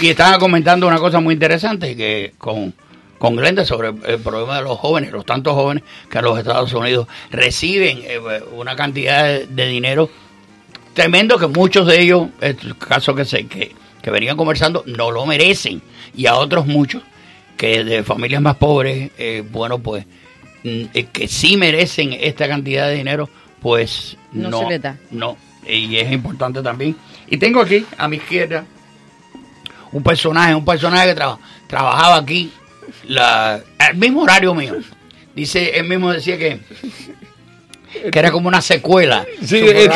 Y estaban comentando una cosa muy interesante que con, con Glenda sobre el problema de los jóvenes, los tantos jóvenes que en los Estados Unidos reciben eh, una cantidad de, de dinero tremendo que muchos de ellos, el caso que, se, que, que venían conversando, no lo merecen. Y a otros muchos que de familias más pobres, eh, bueno, pues mm, eh, que sí merecen esta cantidad de dinero, pues No no. se les da. No, y es importante también. Y tengo aquí a mi izquierda un personaje, un personaje que traba- trabajaba aquí la, al mismo horario mío. Dice, él mismo decía que, que era como una secuela. Sí, el,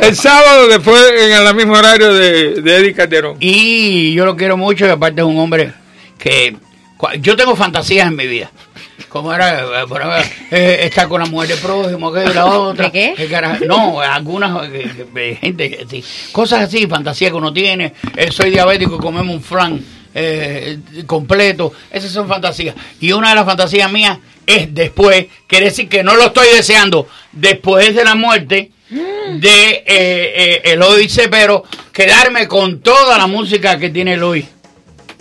el sábado después en el mismo horario de, de Eddie Calderón. Y yo lo quiero mucho y aparte es un hombre que... Yo tengo fantasías en mi vida. Como era, eh, eh, estar con la mujer de prójimo, que la otra. ¿De qué? No, algunas eh, gente, sí, cosas así, fantasías que uno tiene. eh, soy diabético, comemos un flan completo. Esas son fantasías. Y una de las fantasías mías es después, quiere decir que no lo estoy deseando, después de la muerte de eh, eh, Eloy Cepero, quedarme con toda la música que tiene Eloy.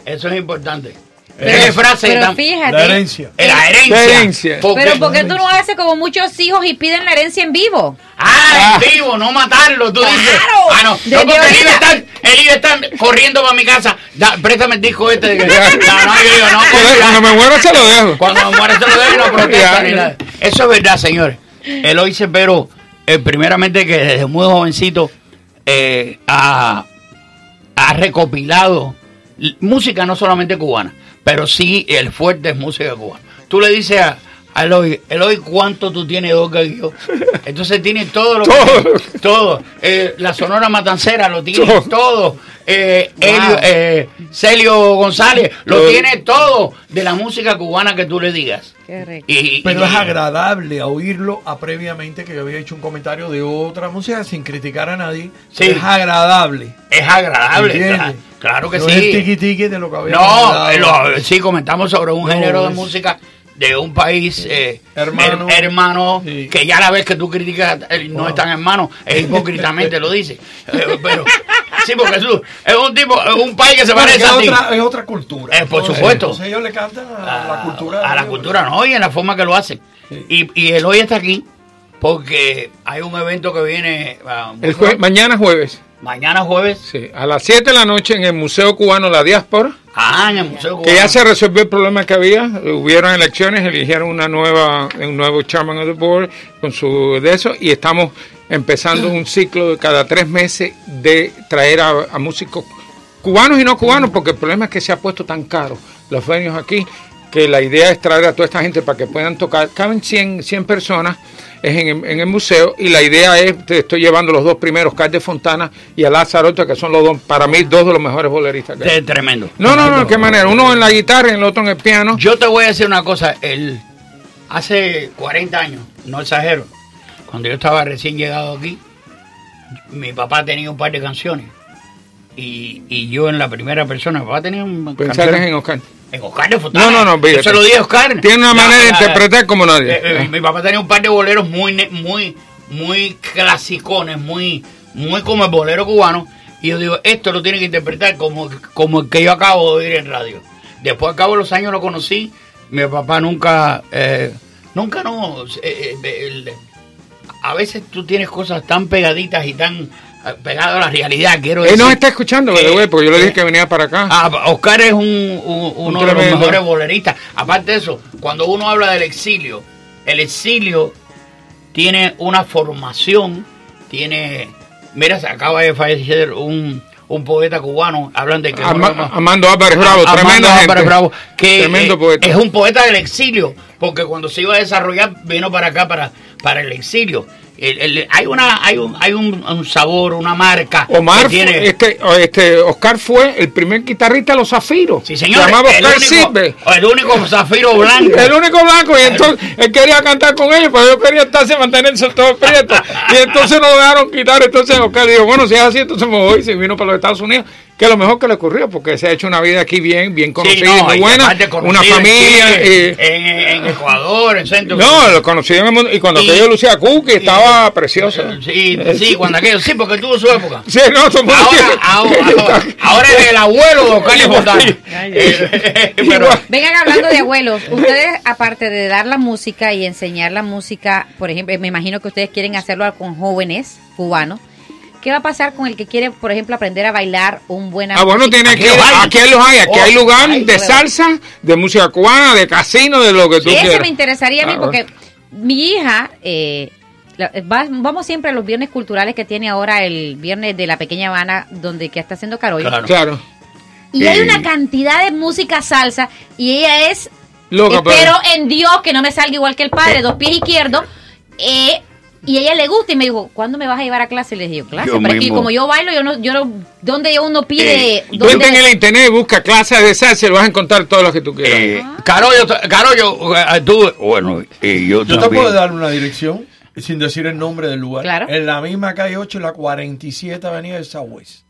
Eso es importante. Tres frases Pero tan- fíjate. La herencia. Eh, La herencia. La herencia. Porque- Pero ¿por qué tú no haces como muchos hijos y piden la herencia en vivo? Ah, en vivo, no matarlo, tú Claro. dices. Ah, no, no porque él ahorita. iba a estar, él iba a estar corriendo para mi casa. Da, préstame el disco este. De que, no, no, yo digo, no, pues, Cuando me muera se lo dejo. Cuando me muera se lo dejo y no protesta ni nada. Eso es verdad, señores. Eloy Cepero, eh, primeramente que desde muy jovencito eh, ha, ha recopilado música no solamente cubana, pero sí el fuerte es música cubana. Tú le dices a, Eloy, Eloy, ¿cuánto tú tienes de Olga Guilló? Entonces tiene todo lo Todo. que... Todo. Eh, la Sonora Matancera lo tiene Todo. todo. Eh, Wow. Eh, Celio González lo Todo. tiene todo de la música cubana que tú le digas. Qué rico. Y, Pero y- es agradable a oírlo a previamente que yo había hecho un comentario de otra música sin criticar a nadie. Sí. Es agradable. Es agradable, claro, claro que no sí. Es el tiqui tiqui de lo que había No, lo- sí, comentamos sobre un No, género de es- música de un país eh, Hermano. her- hermano, Sí. que ya la vez que tú criticas eh, no Wow. es tan hermano, es hipócritamente lo dice. Eh, pero sí, porque es un, es un tipo, es un país que se Bueno, parece a ti. otra, es otra cultura. Eh, por Entonces, supuesto. Entonces ellos le cantan a, la cultura. a la cultura, no, y en la forma que lo hacen. Sí. Y, y él hoy está aquí porque hay un evento que viene ah, El jue- mañana jueves, mañana jueves. sí, a las 7 de la noche en el Museo Cubano La Diáspora, Ah, en el Museo que ya Cubano. se resolvió el problema que había. Hubieron elecciones, eligieron una nueva, un nuevo chairman of the board con su de eso y estamos empezando un ciclo de cada tres meses de traer a, a músicos cubanos y no cubanos, porque el problema es que se ha puesto tan caro los venues aquí que la idea es traer a toda esta gente para que puedan tocar. Caben 100, 100 personas es en, el- en el museo y la idea es, te estoy llevando los dos primeros, Car de Fontana y a Lazarote, que son los dos, para mí, dos de los mejores boleristas que. Eh, Tremendo. No, no, no, qué manera. Uno en la guitarra y el otro en el piano. Yo te voy a decir una cosa. El, hace 40 años, no exagero, cuando yo estaba recién llegado aquí, mi papá tenía un par de canciones. Y, y yo en la primera persona, mi papá tenía un Pensaste en Oscar. en Oscar de Fontana. No, no, no, Yo se lo dije a Oscar. Tiene una manera de interpretar como nadie. eh, eh, mi papá tenía un par de boleros muy, muy, muy clasicones, muy, muy como el bolero cubano. Y yo digo, esto lo tiene que interpretar como, como el que yo acabo de oír en radio. Después, al cabo de los años, lo conocí. Mi papá nunca, eh, nunca no. eh, a veces tú tienes cosas tan pegaditas y tan pegadas a la realidad. Quiero Él decir. nos está escuchando, Eh, porque yo le dije eh, que venía para acá. Ah, Oscar es un, un- uno de los mejores boleristas. Aparte de eso, cuando uno habla del exilio, el exilio tiene una formación, tiene... Mira, se acaba de fallecer un, un poeta cubano, hablan de que... Ama- Amando Álvarez Bravo, Amando tremenda Álvarez gente. Bravo, que Tremendo eh, poeta. es un poeta del exilio, porque cuando se iba a desarrollar vino para acá, para, para el exilio. El- el- hay una hay un hay un, un sabor, una marca Omar, que tiene... este, este, Oscar fue el primer guitarrista de los Zafiros. Sí, señor. Llamaba el, Oscar único, Silve. el único zafiro blanco. El único blanco, y entonces él quería cantar con ellos, pero yo quería estarse mantenerse todo prieto. Y entonces nos dejaron quitar. Entonces Oscar dijo: Bueno, si es así, entonces me voy. Y se vino para los Estados Unidos, que lo mejor que le ocurrió, porque se ha hecho una vida aquí bien, bien Sí, conocida, no, y muy buena. Una en familia. Chile, y- en, en Ecuador, en Centro. no, lo conocí en el mundo. Y cuando aquello Lucía que estaba estaba precioso. Sí, sí, cuando aquello, sí, porque tuvo su época. Sí, no, somos- Ahora, ahora, ahora, ahora es el abuelo de Oscar Fontana. Pero, Vengan hablando de abuelos. Ustedes, aparte de dar la música y enseñar la música, por ejemplo, me imagino que ustedes quieren hacerlo con jóvenes cubanos. ¿Qué va a pasar con el que quiere, por ejemplo, aprender a bailar un buen Ah, bueno, tiene Aquí que los hay. aquí los hay, aquí Oh, hay lugar de salsa, de música cubana, de casino, de lo que tú Eso quieras. me interesaría a mí Ah, porque mi hija, eh, va- vamos siempre a los viernes culturales que tiene ahora el viernes de la pequeña Habana, donde que está haciendo Carolla. Claro. Claro. Y hay Eh. una cantidad de música salsa y ella es, Loca, espero en Dios que no me salga igual que el padre, dos pies izquierdos. eh, y a ella le gusta y me dijo, ¿cuándo me vas a llevar a clase? Y le dije, yo, clase, Yo pero como yo bailo, yo no, yo no, ¿dónde uno pide? Eh, Tú entra en el internet, busca clases de salsa y vas a encontrar todo lo que tú quieras. eh, Carollo, Carollo, eh, tú, bueno, yo Yo te puedo dar una dirección sin decir el nombre del lugar. Claro. En la misma calle 8, en la 47 avenida de Southwest.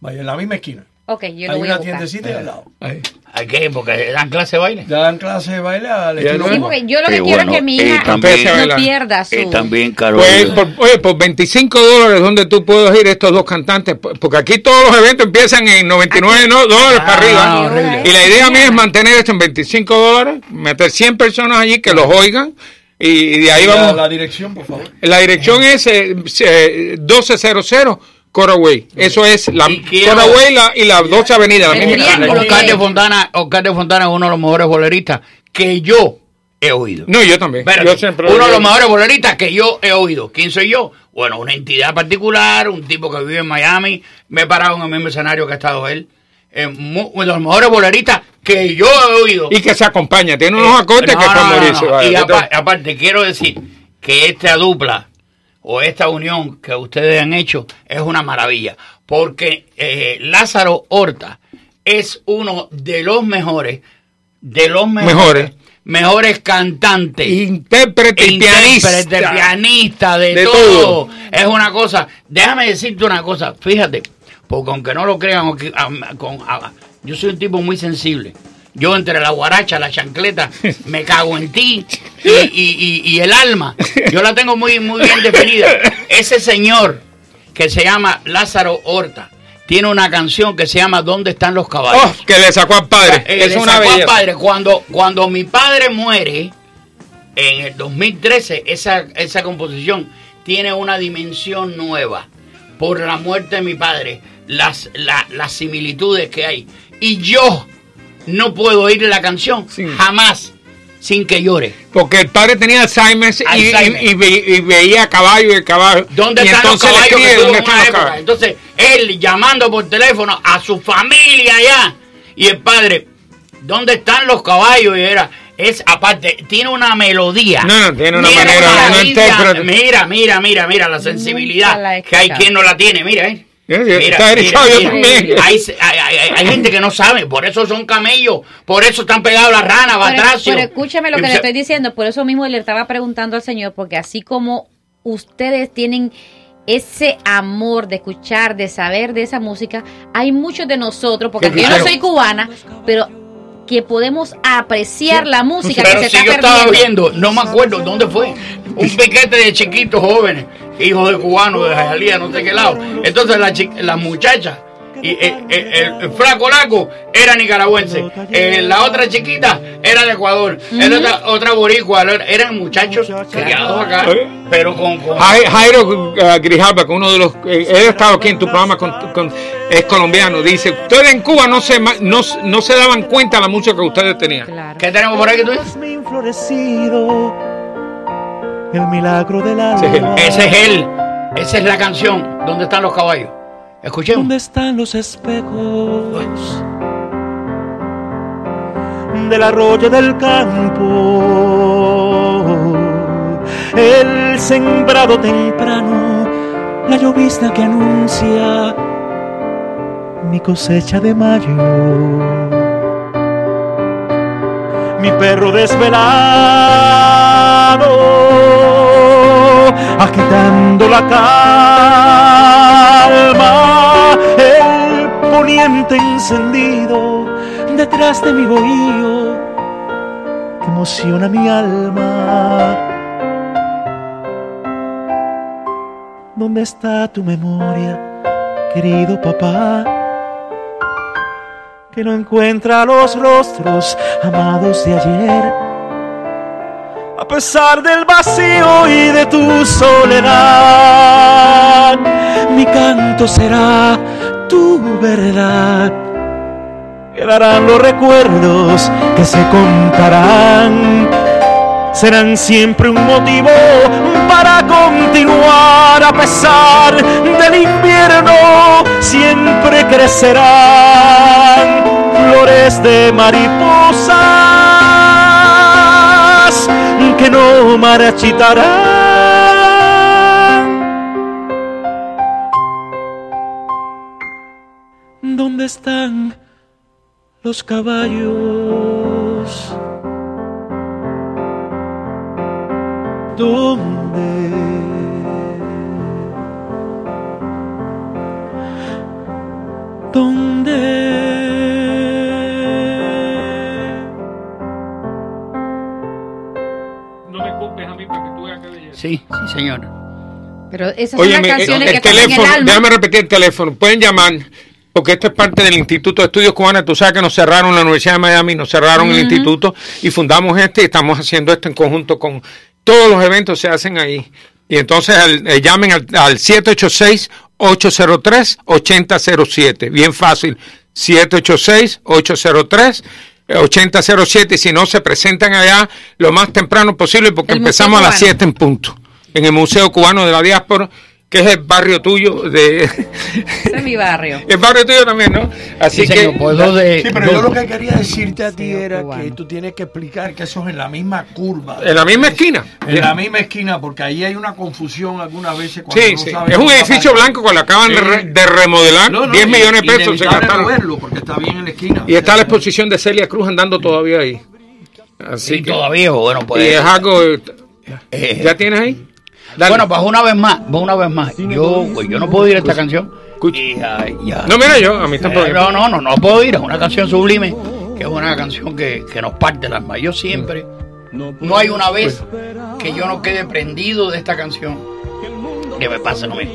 Vaya, en la misma esquina. Ok, yo lo Hay voy a una buscar. tiendecita ahí al lado. Ahí. ¿A qué? Porque dan clase de baile. Dan clase de baile al estilo Sí, porque yo lo que Eh, quiero bueno, es que mi eh, hija también- no pierda su... Eh, también, Carollo. Pues, por, oye, por 25 dólares, donde tú puedes ir estos dos cantantes? Porque aquí todos los eventos empiezan en 99 no, dólares Ah, para arriba. horrible. Y la idea mía es mantener esto en 25 dólares, meter 100 personas allí que los oigan. Y, de ahí la, vamos. la dirección, por favor. La dirección es eh, eh, 1200 Coraway. Eso es la Coraway la- y la 12 Avenida. La misma. Oscar de Fontana, Oscar de Fontana es uno de los mejores boleristas que yo he oído. No, yo también. Espérate, yo siempre uno de los mejores boleristas que yo he oído. ¿Quién soy yo? Bueno, una entidad particular, un tipo que vive en Miami. Me he parado en el mismo escenario que ha estado él. Eh, los mejores boleristas que yo he oído. Y que se acompaña. Tiene unos acordes Eh, No, que es no, morirse. Y apa- aparte, quiero decir que esta dupla o esta unión que ustedes han hecho es una maravilla. Porque eh, Lázaro Horta es uno de los mejores, de los mejores, Mejores. mejores cantantes. Intérprete y pianista. Pianista, de, De todo. todo. Es una cosa. Déjame decirte una cosa. Fíjate, porque aunque no lo crean, aunque- a- con- a- yo soy un tipo muy sensible. Yo entre la guaracha, la chancleta, me cago en ti y, y- y- y el alma. Yo la tengo muy, muy bien definida. Ese señor que se llama Lázaro Horta tiene una canción que se llama ¿Dónde están los caballos? Oh, que le sacó al padre. Eh, es le una sacó al belleza. padre. Cuando, cuando mi padre muere, en el 2013, esa, esa composición tiene una dimensión nueva. Por la muerte de mi padre, las, la- las similitudes que hay. Y yo no puedo oír la canción Sí. jamás sin que llore. Porque el padre tenía Alzheimer, y- Alzheimer. Y, y ve- y veía caballo y el caballo. ¿Dónde y están los caballos que escribe, ¿dónde están los caballos? Entonces, él llamando por teléfono a su familia allá. Y el padre, ¿dónde están los caballos? Y era, es aparte, tiene una melodía. No, no, tiene una Mira manera. Mira, mira, mira, mira la sensibilidad. la que hay quien no la tiene, mira, eh. Sí, sí, Mira, está mira, derecho, yo mira. también. Hay, hay- hay- hay gente que no sabe, por eso son camellos, por eso están pegados las ranas, Pero, batracios. pero escúchame lo que le estoy diciendo, por eso mismo le estaba preguntando al Señor, porque así como ustedes tienen ese amor de escuchar, de saber de esa música, hay muchos de nosotros, porque Que yo no soy cubana, pero que podemos apreciar la música Pero que se si está yo estaba perdiendo. viendo, no me acuerdo dónde fue, un piquete de chiquitos jóvenes, hijos de cubanos de Jayalía, no sé qué lado. Entonces la, chi- la muchacha y eh, eh, el, flaco laco era nicaragüense, eh, la otra chiquita era de Ecuador, era otra, otra boricua, eran muchachos criados acá, pero con, con- Jai- Jairo uh, Grijalba, que uno de los. eh, él ha estado aquí en tu programa, con, con- es colombiano. Dice: Ustedes en Cuba no se, no, no se daban cuenta de la música que ustedes tenían. Claro. ¿Qué tenemos por ahí que tú el milagro del alma. Sí. Ese es él, esa es la canción, ¿dónde están los caballos? Escuchemos. ¿Dónde están los espejos del arroyo del campo? El sembrado temprano, la llovizna que anuncia mi cosecha de mayo. Mi perro desvelado, agitando la calma, el poniente encendido detrás de mi bohío que emociona mi alma. ¿Dónde está tu memoria, querido papá? Que no encuentra los rostros amados de ayer. A pesar del vacío y de tu soledad, mi canto será tu verdad. Quedarán los recuerdos que se contarán serán siempre un motivo para continuar a pesar del invierno. Siempre crecerán flores de mariposas que no marchitarán. ¿Dónde están los caballos? ¿Dónde? ¿Dónde? Sí, sí, señor. Pero esas Oye, son las el, canciones el que el teléfono, alma. déjame repetir el teléfono. Pueden llamar, porque esto es parte del Instituto de Estudios Cubanos. Tú sabes que nos cerraron la Universidad de Miami, nos cerraron el instituto y fundamos este y estamos haciendo esto en conjunto con todos los eventos se hacen ahí. Y entonces al- eh, llamen al, al 786-803-8007. Bien fácil. 786-803-8007. Y si no, se presentan allá lo más temprano posible porque El empezamos a las Cubano. 7 en punto. En el Museo Cubano de la Diáspora, que es el barrio tuyo de... Es mi barrio. el barrio tuyo también, ¿no? Así Sí, que... señor, pues dos de- Sí, pero yo lo que quería decirte a ti era cubano. que tú tienes que explicar que eso es en la misma curva. En la misma esquina. En la misma esquina, porque ahí hay una confusión algunas veces cuando Sí, no sí. sabes Es un edificio blanco que lo acaban de, Sí. re- de remodelar. No, no, 10 millones de y- pesos se gastaron. moverlo, porque está bien en la esquina. Y está la exposición de Celia Cruz andando todavía ahí. Así Sí, que... todavía, bueno, Y pues. es algo... eh, ¿Ya tienes ahí? Dale. Bueno, pues una vez más, pues una vez más. Yo, pues, yo no puedo ir a esta canción. Y. No, mira yo, a mí Eh, tampoco. no, no, no, no puedo ir. Es una canción sublime, que es una canción que, que nos parte el alma. Yo siempre, no hay una vez que yo no quede prendido de esta canción que me pase lo mismo.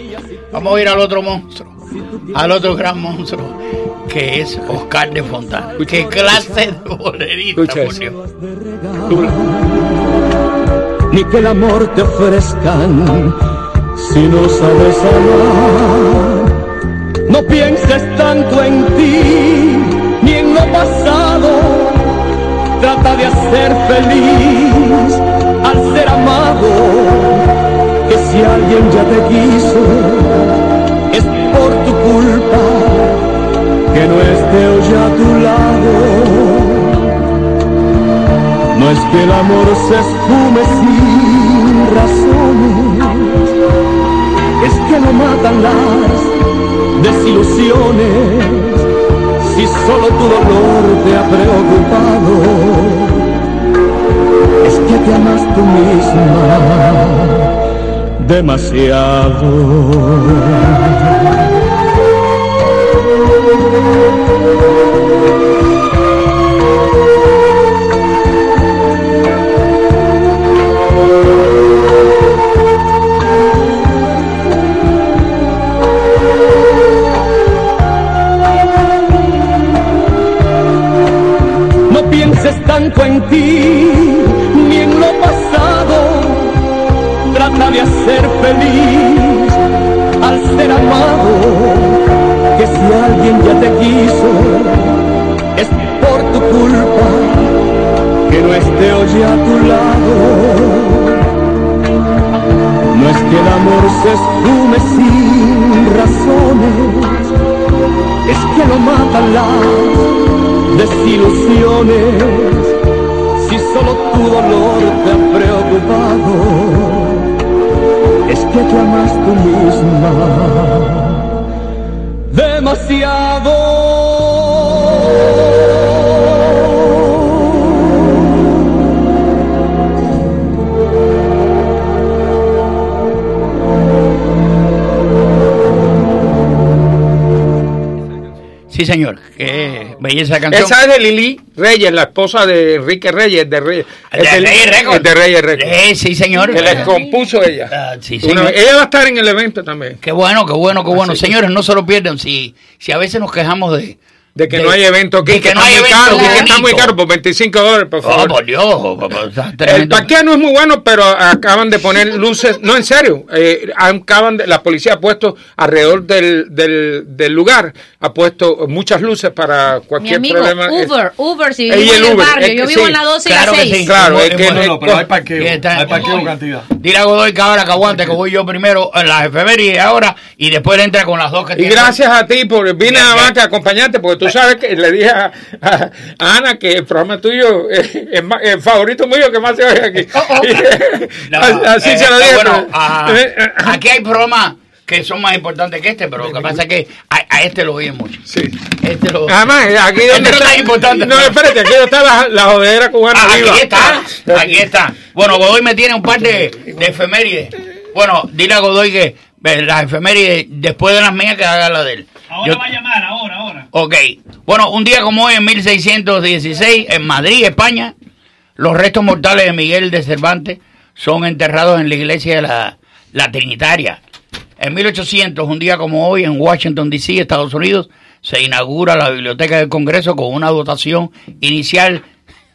Vamos a ir al otro monstruo, al otro gran monstruo, que es Oscar de Fontana. ¿Qué clase de bolerista, por. Dios? Ni que el amor te ofrezcan si no sabes amar. No pienses tanto en ti ni en lo pasado. Trata de hacer feliz al ser amado. Que si alguien ya te quiso, es por tu culpa que no esté hoy a tu lado. No es que el amor se esfume sin razones, es que no matan las desilusiones. Si solo tu dolor te ha preocupado, es que te amas tú misma demasiado. Tanto en ti ni en lo pasado. Trata de hacer feliz al ser amado. Que si alguien ya te quiso, es por tu culpa que no esté hoy a tu lado. No es que el amor se esfume sin razones, es que lo matan las desilusiones. Si solo tu dolor te ha preocupado, es que te amas tú misma demasiado. Sí, señor. Qué belleza de canción. Esa es de Lili Reyes, la esposa de Enrique Reyes, de Reyes. De es del- Reyes Records. de Reyes Records. Eh, sí, señor. Que les compuso ella. Ah, sí, Una- ella va a estar en el evento también. Qué bueno, qué bueno, qué bueno. Así que- Señores, no se lo pierdan. Si, si a veces nos quejamos de... De que no hay evento aquí, de que no está hay muy evento caro, que está muy caro por 25 dólares, por Oh, favor. por Dios. por- por- está El tremendo. parqueo no es muy bueno, pero acaban de poner luces. No, en serio. eh, acaban de, la policía ha puesto alrededor del, del, del lugar, ha puesto muchas luces para Mi cualquier amigo, problema. Es- Uber, Uber, si el en el Uber, barrio, es yo que vivo sí. en la 12 Claro y que la 6. sí. Claro, Es que es No, pero hay parqueo. Y está- Hay parqueo cantidad. Dile a Godoy que ahora que aguante, que voy yo primero en las efemérides ahora y después entra con las dos que Y tiene. gracias a ti, por vine más que acompañarte, porque tú sabes que le dije a, a- a Ana que el programa tuyo eh, es más- el favorito mío que más se oye aquí. No, Así eh, se lo dije. bueno, ah, eh, eh, aquí hay programas que son más importantes que este, pero lo que pasa es que a, a este lo oyen mucho. sí. Este lo... Además, aquí Este donde está. es importante. No, espérate, aquí está la, la jodedera cubana Ah, viva. aquí está, aquí está. Bueno, Godoy me tiene un par de, de efemérides. Bueno, dile a Godoy que las efemérides, después de las mías, que haga la de él. Ahora Yo- va a llamar, ahora, ahora. Ok. Bueno, un día como hoy, en 1616, en Madrid, España, los restos mortales de Miguel de Cervantes son enterrados en la iglesia de la, la Trinitaria. En 1800, un día como hoy, en Washington, D.C., Estados Unidos, se inaugura la Biblioteca del Congreso con una dotación inicial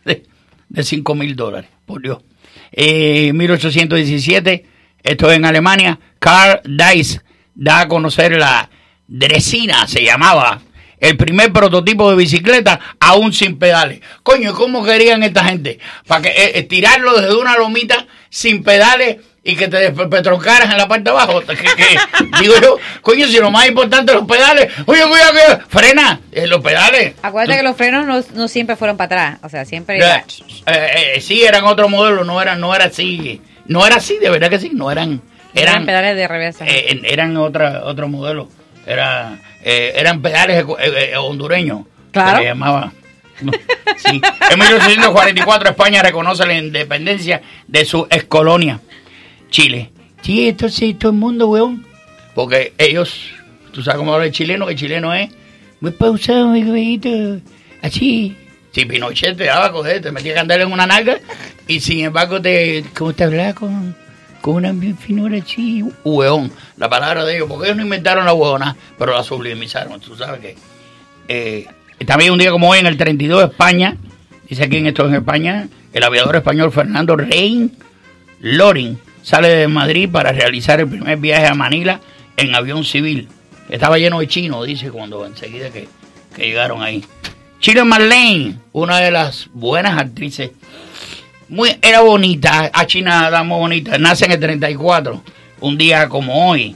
de, de 5 mil dólares. Por Dios. Eh, En 1817, esto es en Alemania, Carl Zeiss da a conocer la Dresina, se llamaba, el primer prototipo de bicicleta aún sin pedales. Coño, ¿cómo querían esta gente? Para que eh, eh, tirarlo desde una lomita sin pedales y que te petroncaras en la parte de abajo. Que- que- digo yo, coño, si lo más importante los pedales, oye, cuidado que frena eh, los pedales. Acuérdate que los frenos no, no siempre fueron para atrás, o sea, siempre... Eh, eh, sí, eran otro modelo, no eran, no era así, no era así, de verdad que sí, no eran, eran eran, pedales de reversa. eh, eran otra, otro modelo, era, eh, eran pedales eh, eh, hondureños, Claro. se le llamaba. No, sí. En 1844 España reconoce la independencia de su excolonia, Chile. Sí, esto sí, todo el mundo, weón. Porque ellos, tú sabes cómo habla el chileno, que el chileno es muy pausado, muy güeyito, así. Si Pinochet te daba a coger, te metía candela en una nalga y sin embargo te, ¿cómo te hablaba con, con una bien finura así? Hueón, la palabra de ellos, porque ellos no inventaron la hueona, pero la sublimizaron, tú sabes que. Eh, también un día como hoy, en el 32, España, dice aquí en esto en España, el aviador español Fernando Rein Loring sale de Madrid para realizar el primer viaje a Manila en avión civil. Estaba lleno de chinos, dice, cuando enseguida que, que llegaron ahí. Chile Marlene, una de las buenas actrices, muy, era bonita, a China muy bonita, nace en el 34, un día como hoy.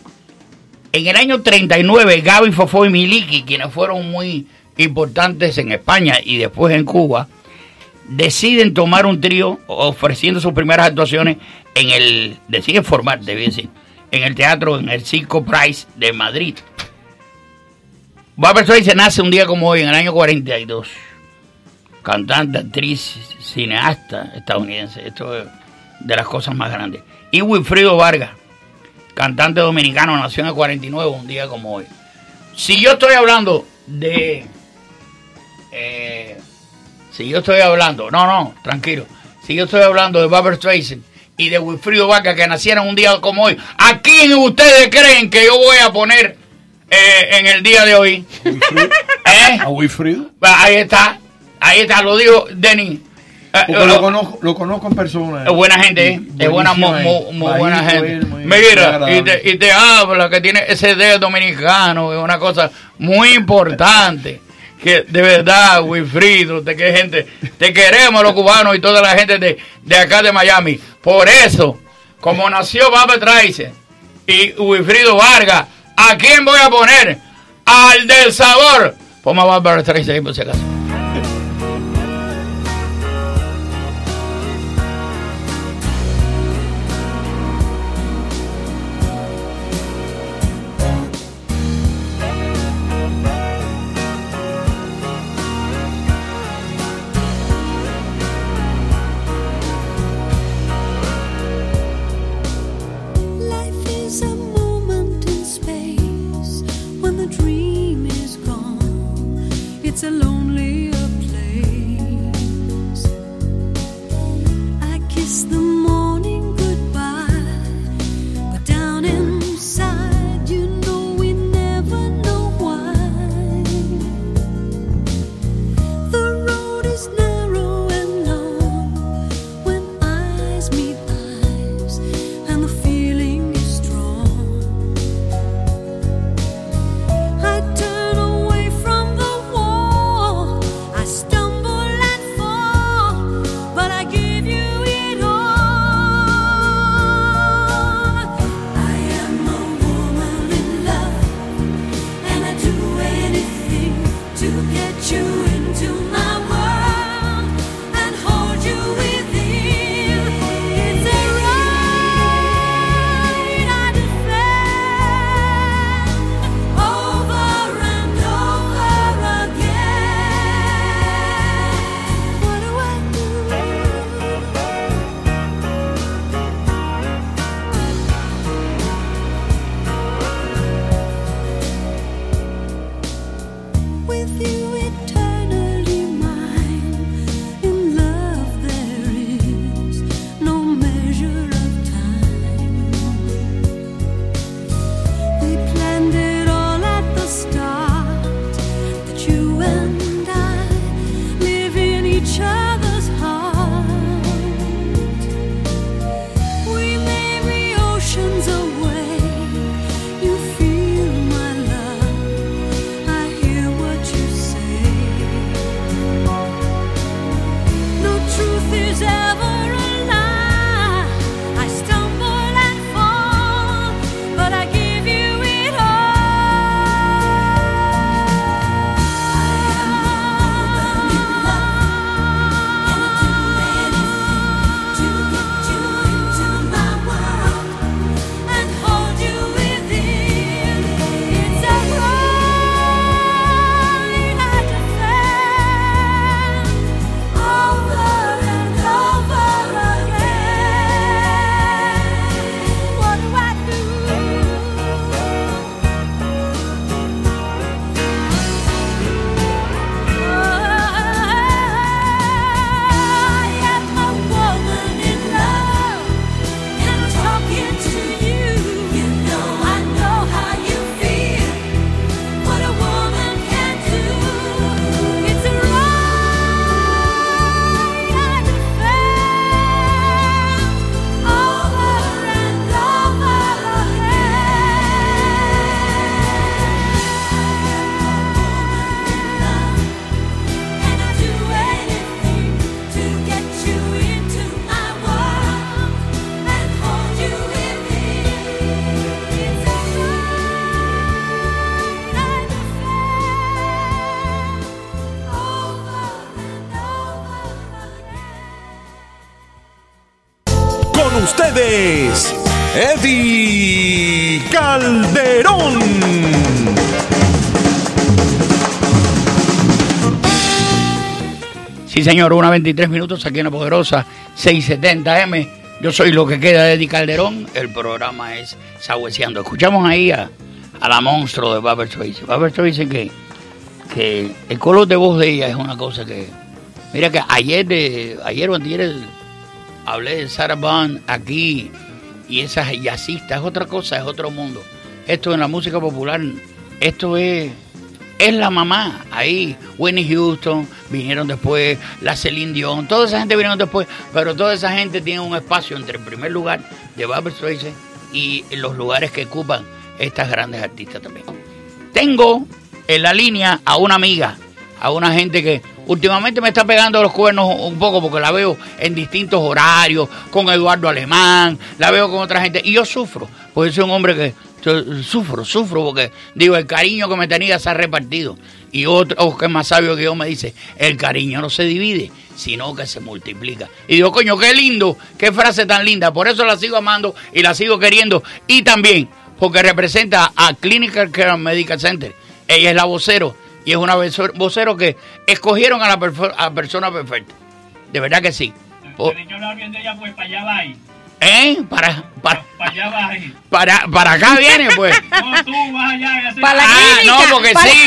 En el año 39, Gaby Fofó y Miliki, quienes fueron muy importantes en España y después en Cuba, deciden tomar un trío ofreciendo sus primeras actuaciones en el, deciden formar, debí decir, en el teatro, en el Circo Price de Madrid. Barbara Streisand nace un día como hoy, en el año 42. Cantante, actriz, cineasta estadounidense. Esto es de las cosas más grandes. Y Wilfrido Vargas, cantante dominicano, nació en el 49, un día como hoy. Si yo estoy hablando de... eh, si yo estoy hablando, no, no, tranquilo. Si yo estoy hablando de Barbara Streisand y de Wilfrido Vaca que nacieron un día como hoy, ¿a quién ustedes creen que yo voy a poner eh, en el día de hoy? ¿Eh? ¿A Wilfrido? Ahí está, ahí está, lo dijo Denny. Eh, Porque eh, lo conozco, lo conozco en persona. es buena gente, ¿eh? es buena, mu- Buenísimo, mu- eh. muy buena gente. él, muy- muy Mira, y agradable. te, y te habla que tiene ese dedo dominicano, es una cosa muy importante. Que de verdad, Wilfrido, te, que gente, te queremos los cubanos y toda la gente de, de acá de Miami. Por eso, como nació Baba Trace y Wilfrido Vargas, ¿a quién voy a poner? Al del sabor. Ponme a Barbara Streisand ahí por si acaso. Señor, una 23 minutos aquí en la poderosa 670M. Yo soy lo que queda de Eddie Calderón. El programa es Sabueceando. Escuchamos ahí a, a la monstruo de Barbara Streisand. Barbara Streisand que, que el color de voz de ella es una cosa que... Mira que ayer, de, ayer o antier hablé de Sarah Vaughan aquí y esas jazzistas es otra cosa, es otro mundo. Esto en la música popular, esto es es la mamá. Ahí, Winnie Houston, vinieron después, la Celine Dion, toda esa gente vinieron después, pero toda esa gente tiene un espacio entre el primer lugar de Barbara Streisand y los lugares que ocupan estas grandes artistas también. Tengo en la línea a una amiga, a una gente que últimamente me está pegando los cuernos un poco porque la veo en distintos horarios, con Eduardo Alemán, la veo con otra gente y yo sufro, porque soy un hombre que sufro, sufro porque digo, el cariño que me tenía se ha repartido. Y otro que es más sabio que yo me dice, el cariño no se divide, sino que se multiplica. Y digo, coño, qué lindo, qué frase tan linda, por eso la sigo amando y la sigo queriendo. Y también porque representa a Clinical Care Medical Center. Ella es la vocero y es una voce- vocero que escogieron a la, persona perfecta. De verdad que sí. Po- Pero yo de ella, pues para allá va. ¿Eh? Para, para, Para allá para, para acá viene, pues. No, tú vas allá y haces- Para la Ah, clínica, no, porque para- sí,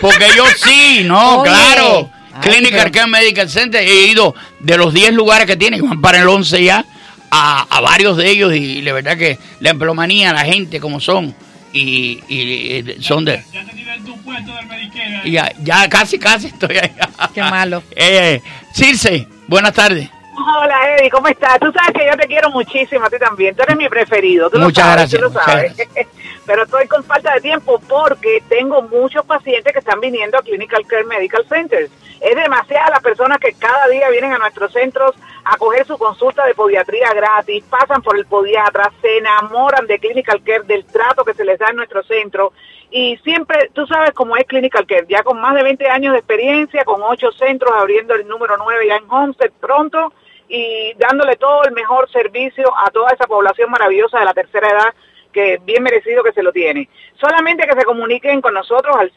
porque yo sí, no, Oye. claro. Ay, Clinical pero- Medical Center, he ido de los 10 lugares que tiene, que van para el 11 ya, a, a varios de ellos y, la verdad que la empleomanía, la gente como son, y, y, eh, son de... Ya te tienes tu puesto del Medicare. y Ya, ya casi, casi estoy allá. Qué malo. Eh, Circe, buenas tardes. Hola Eddie, ¿cómo estás? Tú sabes que yo te quiero muchísimo, a ti también. Tú eres mi preferido. Tú Muchas lo sabes, gracias, Tú lo. Pero estoy con falta de tiempo porque tengo muchos pacientes que están viniendo a Clinical Care Medical Centers. Es demasiada las personas que cada día vienen a nuestros centros a coger su consulta de podiatría gratis, pasan por el podiatra, se enamoran de Clinical Care, del trato que se les da en nuestro centro. Y siempre, tú sabes cómo es Clinical Care, ya con más de 20 años de experiencia, con ocho centros, abriendo el número 9 ya en Homestead pronto y dándole todo el mejor servicio a toda esa población maravillosa de la tercera edad que bien merecido que se lo tiene. Solamente que se comuniquen con nosotros al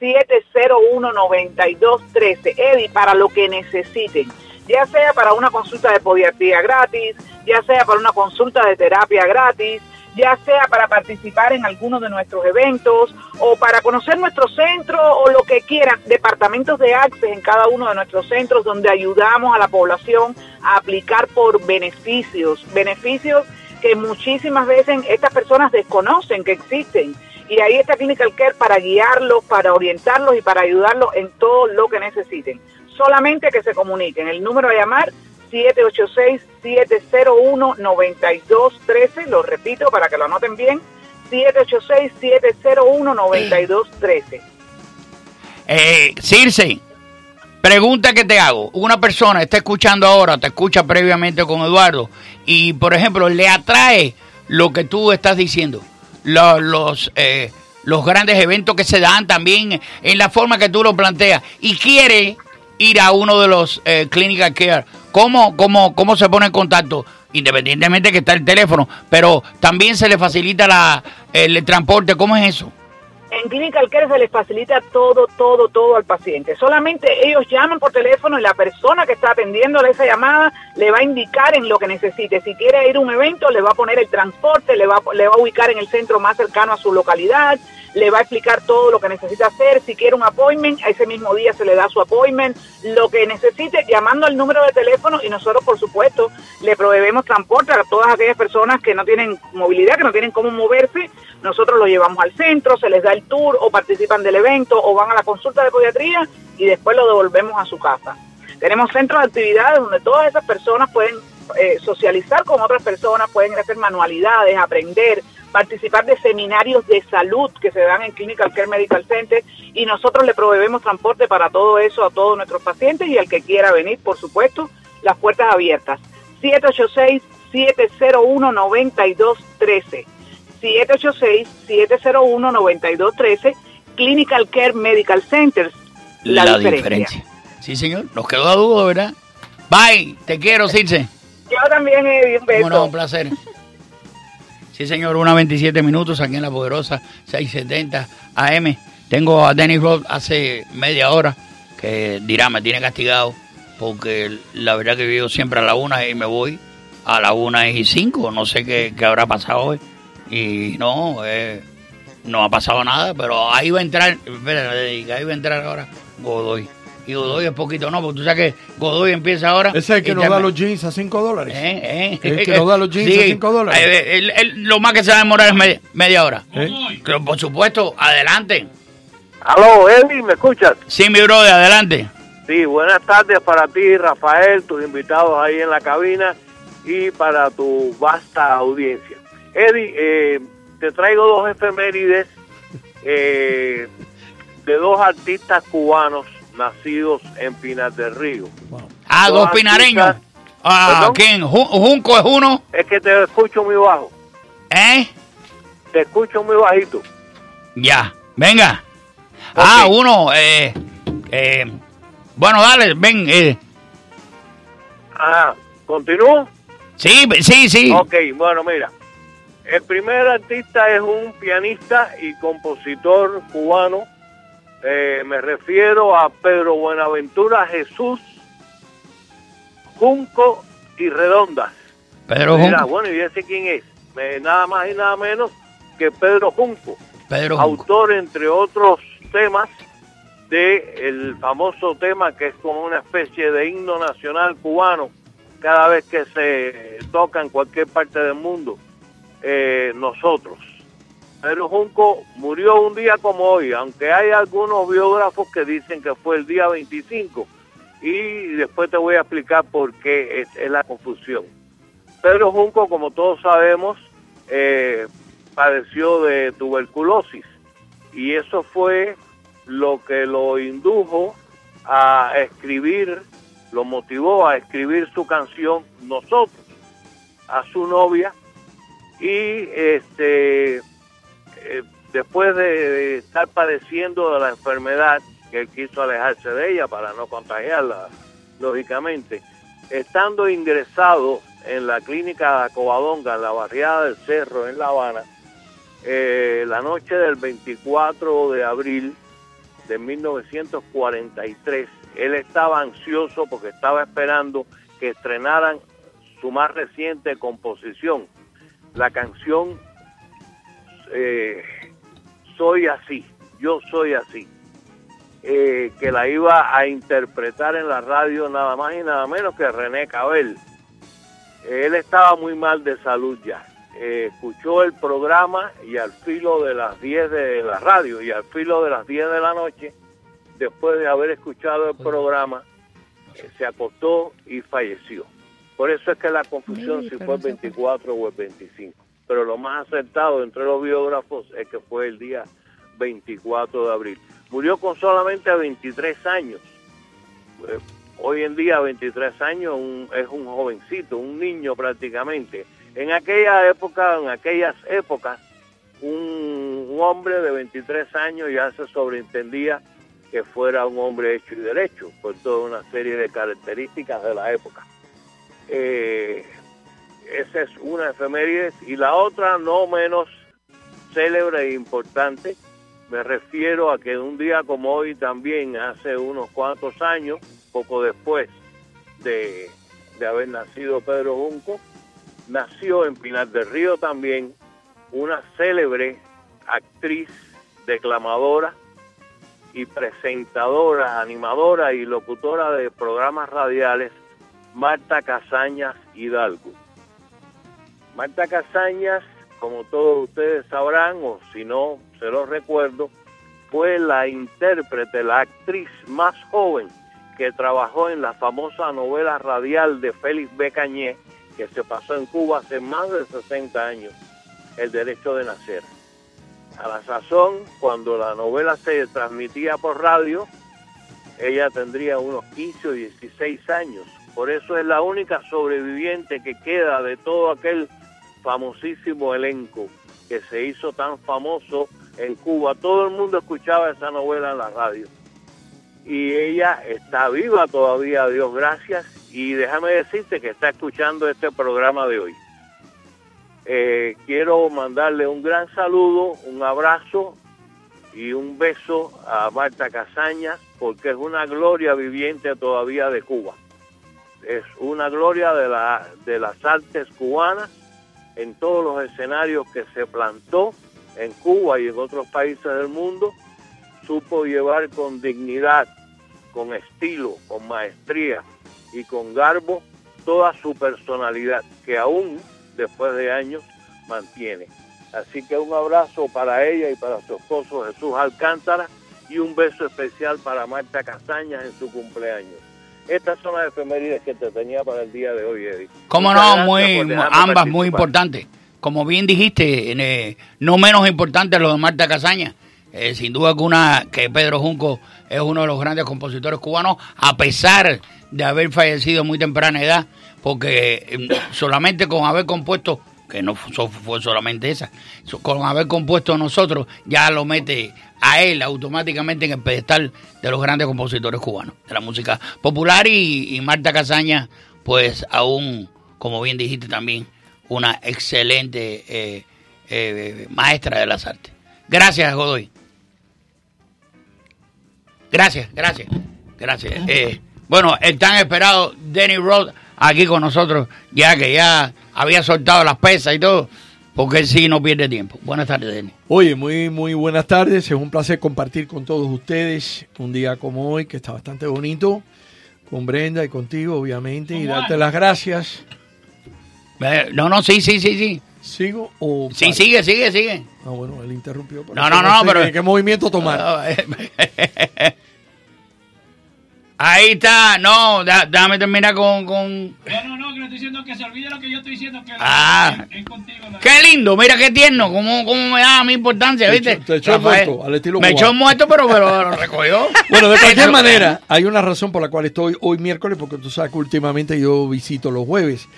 786-701-9213, Eddie, para lo que necesiten, ya sea para una consulta de podiatría gratis, ya sea para una consulta de terapia gratis, ya sea para participar en alguno de nuestros eventos o para conocer nuestro centro o lo que quieran, departamentos de Access en cada uno de nuestros centros donde ayudamos a la población a aplicar por beneficios, beneficios que muchísimas veces estas personas desconocen que existen. Y ahí está Clinical Care para guiarlos, para orientarlos y para ayudarlos en todo lo que necesiten. Solamente que se comuniquen. El número a llamar 786-701-9213. Lo repito para que lo anoten bien. 786-701-9213. Eh, Circe, pregunta que te hago. Una persona está escuchando ahora, te escucha previamente con Eduardo, y por ejemplo, le atrae lo que tú estás diciendo, lo- los, eh, los grandes eventos que se dan también en la forma que tú lo planteas, y quiere ir a uno de los eh, Clinical Care. ¿Cómo, cómo, ¿Cómo se pone en contacto? Independientemente que está el teléfono, pero también se le facilita la, el transporte. ¿Cómo es eso? En Clinical Care se les facilita todo, todo, todo al paciente. Solamente ellos llaman por teléfono y la persona que está atendiéndole esa llamada le va a indicar en lo que necesite. Si quiere ir a un evento, le va a poner el transporte, le va, le va a ubicar en el centro más cercano a su localidad, le va a explicar todo lo que necesita hacer. Si quiere un appointment, ese mismo día se le da su appointment. Lo que necesite, llamando al número de teléfono y nosotros, por supuesto, le proveemos transporte a todas aquellas personas que no tienen movilidad, que no tienen cómo moverse. Nosotros los llevamos al centro, se les da el tour o participan del evento o van a la consulta de podiatría y después lo devolvemos a su casa. Tenemos centros de actividades donde todas esas personas pueden eh, socializar con otras personas, pueden hacer manualidades, aprender, participar de seminarios de salud que se dan en Clinical Care Medical Center y nosotros le proveemos transporte para todo eso a todos nuestros pacientes y al que quiera venir, por supuesto, las puertas abiertas. 786-701-9213. 786-701-9213. Clinical Care Medical Centers. La, diferencia. Sí, señor. Nos quedó a duda, ¿verdad? Bye. Te quiero, Circe. Yo también, Eddie, un beso. Bueno, un placer. Sí, señor. Una 27 minutos aquí en La Poderosa 670 AM. Tengo a Dennis Roth hace media hora que dirá, me tiene castigado porque la verdad que vivo siempre a la una y me voy a la una y cinco. No sé qué, qué habrá pasado hoy. Y no, eh, no ha pasado nada, pero ahí va a entrar, espérate, ahí va a entrar ahora Godoy. Y Godoy es poquito, no, porque tú sabes que Godoy empieza ahora. Ese es el que nos da los jeans a 5 dólares. Eh, eh. El que nos da los jeans a cinco dólares. Eh, el- el- lo más que se va a demorar es media, media hora. ¿Eh? Pero, por supuesto, adelante. Aló, Eddie, ¿me escuchas? Sí, mi brother, adelante. Sí, buenas tardes para ti, Rafael, tus invitados ahí en la cabina y para tu vasta audiencia. Eddie, eh, te traigo dos efemérides eh, de dos artistas cubanos nacidos en Pinar del Río. Ah, dos pinareños. Ah. ¿quién? Ju- Junco es uno. Es que te escucho muy bajo. ¿Eh? Te escucho muy bajito. Ya, venga. Ah, uno. Eh, eh, bueno, dale, ven. Eh. Ah, ¿continúo? Sí, sí, sí. Ok, bueno, mira. El primer artista es un pianista y compositor cubano. Eh, me refiero a Pedro Buenaventura Jesús Junco y Redondas. Pedro Mira, Junco. bueno, ¿y ese quién es? Eh, nada más y nada menos que Pedro Junco, Pedro Junco. autor, entre otros temas, de el famoso tema que es como una especie de himno nacional cubano cada vez que se toca en cualquier parte del mundo. Eh, nosotros. Pedro Junco murió un día como hoy, aunque hay algunos biógrafos que dicen que fue el día 25. Y después te voy a explicar por qué es, la confusión. Pedro Junco, como todos sabemos, eh, padeció de tuberculosis y eso fue lo que lo indujo a escribir, lo motivó a escribir su canción Nosotros a su novia y este eh, después de, estar padeciendo de la enfermedad que él quiso alejarse de ella para no contagiarla lógicamente estando ingresado en la clínica Covadonga en la barriada del Cerro en La Habana eh, la noche del 24 de abril de 1943 él estaba ansioso porque estaba esperando que estrenaran su más reciente composición la canción eh, Soy así, yo soy así, eh, que la iba a interpretar en la radio nada más y nada menos que René Cabel. Él estaba muy mal de salud ya. Eh, escuchó el programa y al filo de las 10 de la radio y al filo de las 10 de la noche, después de haber escuchado el programa, eh, se acostó y falleció. Por eso es que la confusión si fue el 24 o el 25. Pero lo más acertado entre los biógrafos es que fue el día 24 de abril. Murió con solamente 23 años. Eh, Hoy en día 23 años es un jovencito, un niño prácticamente. En aquella época, en aquellas épocas, un, un hombre de 23 años ya se sobreentendía que fuera un hombre hecho y derecho, por toda una serie de características de la época. Eh, esa es una efeméride y la otra no menos célebre e importante. Me refiero a que un día como hoy también, hace unos cuantos años, poco después de, de haber nacido Pedro Junco, nació en Pinar del Río también una célebre actriz, declamadora y presentadora, animadora y locutora de programas radiales, Marta Casañas Hidalgo. Marta Casañas, como todos ustedes sabrán, o si no, se los recuerdo, fue la intérprete, la actriz más joven que trabajó en la famosa novela radial de Félix Becañé, que se pasó en Cuba hace más de 60 años, El Derecho de Nacer. A la sazón, cuando la novela se transmitía por radio, ella tendría unos 15 o 16 años. Por eso es la única sobreviviente que queda de todo aquel famosísimo elenco que se hizo tan famoso en Cuba. Todo el mundo escuchaba esa novela en la radio. Y ella está viva todavía, Dios gracias. Y déjame decirte que está escuchando este programa de hoy. Eh, quiero mandarle un gran saludo, un abrazo y un beso a Marta Casañas, porque es una gloria viviente todavía de Cuba. Es una gloria de, la, de las artes cubanas en todos los escenarios que se plantó en Cuba y en otros países del mundo, supo llevar con dignidad, con estilo, con maestría y con garbo toda su personalidad, que aún después de años mantiene. Así que un abrazo para ella y para su esposo Jesús Alcántara y un beso especial para Marta Castañas en su cumpleaños. Estas son las efemérides que te tenía para el día de hoy, Eddie. Cómo Muchas no, muy, ambas muy importantes. Como bien dijiste, eh, no menos importante lo de Marta Casaña. Eh, sin duda alguna que Pedro Junco es uno de los grandes compositores cubanos, a pesar de haber fallecido a muy temprana edad, porque eh, solamente con haber compuesto, que no fu- fue solamente esa, con haber compuesto nosotros, ya lo mete a él automáticamente en el pedestal de los grandes compositores cubanos, de la música popular y, y Marta Casaña, pues aún, como bien dijiste también, una excelente eh, eh, maestra de las artes. Gracias, Godoy. Gracias, gracias, gracias. Eh, bueno, el tan esperado Denny Roth aquí con nosotros, ya que ya había soltado las pesas y todo, porque él sí no pierde tiempo. Buenas tardes, Denis. Oye, muy, muy buenas tardes. Es un placer compartir con todos ustedes un día como hoy, que está bastante bonito, con Brenda y contigo, obviamente, y ¿Cómo darte las gracias. Eh, No, no, sí, sí, sí, sí. ¿Sigo o.? Sí, paro? sigue, sigue, sigue. Ah, bueno, él interrumpió. No, no, no, sé pero- ¿Qué, qué movimiento tomar? Ahí está, no, da- déjame terminar con, con... No, no, no, que le estoy diciendo que se olvide lo que yo estoy diciendo. Que Ah. es, es contigo. La... Qué lindo, mira qué tierno, cómo, cómo me da a mi importancia, Te ¿viste? te echó muerto, al estilo Me echó muerto, pero, pero lo recogió. Bueno, de cualquier manera, hay una razón por la cual estoy hoy miércoles, porque tú sabes que últimamente yo visito los jueves.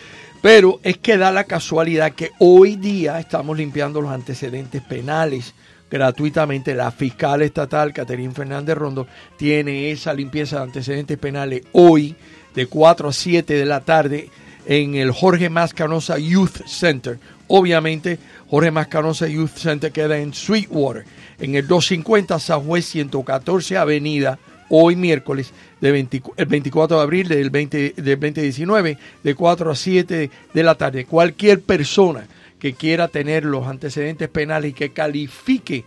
Pero es que da la casualidad que hoy día estamos limpiando los antecedentes penales gratuitamente. La fiscal estatal, Caterín Fernández Rondo, tiene esa limpieza de antecedentes penales hoy de 4 a 7 de la tarde en el Jorge Mascanosa Youth Center. Obviamente, Jorge Mascanosa Youth Center queda en Sweetwater, en el 250 Southwest 114 Avenida, hoy miércoles, de 20 el 24 de abril del, 20, del 2019, de 4 a 7 de la tarde. Cualquier persona que quiera tener los antecedentes penales y que califique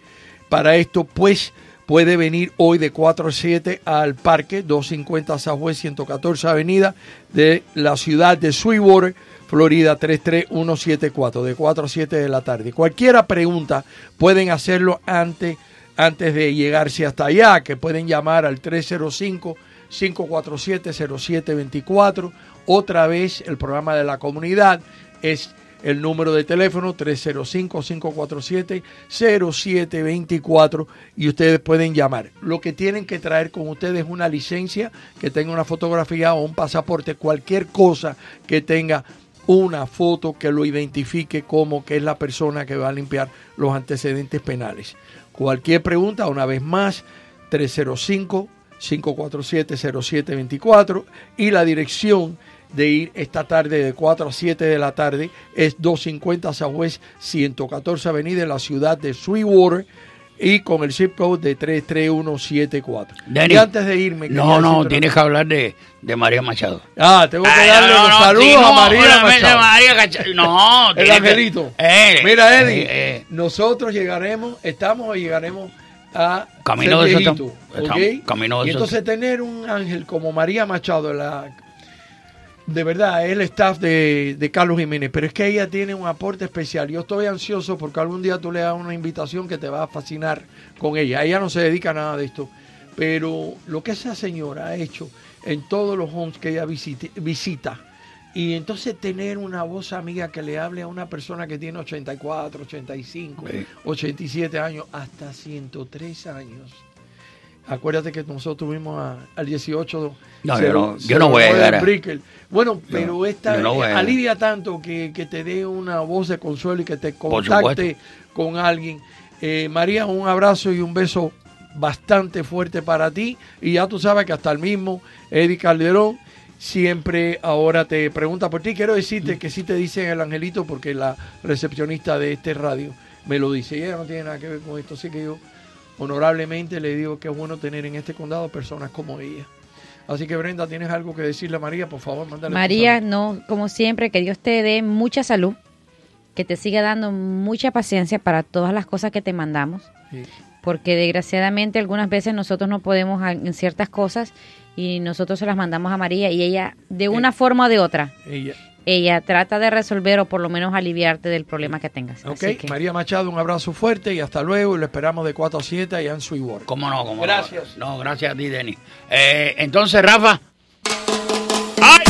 para esto, pues puede venir hoy de 4 a 7 al parque 250 Southwest 114 Avenida de la ciudad de Sweetwater, Florida 33174, de 4 a 7 de la tarde. Cualquiera pregunta pueden hacerlo antes, antes de llegarse hasta allá, que pueden llamar al 305 547-0724. Otra vez, el programa de la comunidad es el número de teléfono 305-547-0724 y ustedes pueden llamar. Lo que tienen que traer con ustedes es una licencia que tenga una fotografía o un pasaporte, cualquier cosa que tenga una foto que lo identifique como que es la persona que va a limpiar los antecedentes penales. Cualquier pregunta, una vez más, 305 547-0724 y la dirección de ir esta tarde de 4 a 7 de la tarde es 250 Southwest 114 Avenida en la ciudad de Sweetwater y con el zip code de 33174. Denny, y antes de irme... No, no, tienes que hablar de, de María Machado. Ah, tengo que Ay, darle no, los no, saludos sí, a María Machado. María No, El que- angelito. Eh, Mira, Eddie, eh, eh, nosotros llegaremos, estamos o llegaremos a Camino de Santa- viejito, estamos- ¿ok? camino de Y entonces tener un ángel como María Machado, la, de verdad, es el staff de, de Carlos Jiménez, pero es que ella tiene un aporte especial. Yo estoy ansioso porque algún día tú le das una invitación que te va a fascinar con ella. Ella no se dedica a nada de esto, pero lo que esa señora ha hecho en todos los homes que ella visite- visita, y entonces tener una voz amiga que le hable a una persona que tiene 84, 85, Sí. 87 años, hasta 103 años. Acuérdate que nosotros tuvimos a- al 18. No, se yo no- yo voy a llegar a-. Bueno, pero esta no alivia tanto que, que te dé una voz de consuelo y que te contacte con alguien. Eh, María, un abrazo y un beso bastante fuerte para ti. Y ya tú sabes que hasta el mismo Eddie Calderón siempre ahora te pregunta por ti. Quiero decirte que sí te dicen el angelito porque la recepcionista de este radio me lo dice. Y ella no tiene nada que ver con esto. Así que yo honorablemente le digo que es bueno tener en este condado personas como ella. Así que Brenda, ¿tienes algo que decirle a María? Por favor, mándale. María, no, como siempre, que Dios te dé mucha salud, que te siga dando mucha paciencia para todas las cosas que te mandamos, Sí. porque desgraciadamente algunas veces nosotros no podemos en ciertas cosas y nosotros se las mandamos a María y ella, de una forma o de otra, Ella. Ella trata de resolver o por lo menos aliviarte del problema que tengas. Ok, Así que- María Machado, un abrazo fuerte y hasta luego. Y lo esperamos de 4 a 7 allá en Sweetwater. ¿Cómo no? ¿Cómo no? Gracias. No, gracias a ti, Denis. Eh, entonces, Rafa. ¡Ay!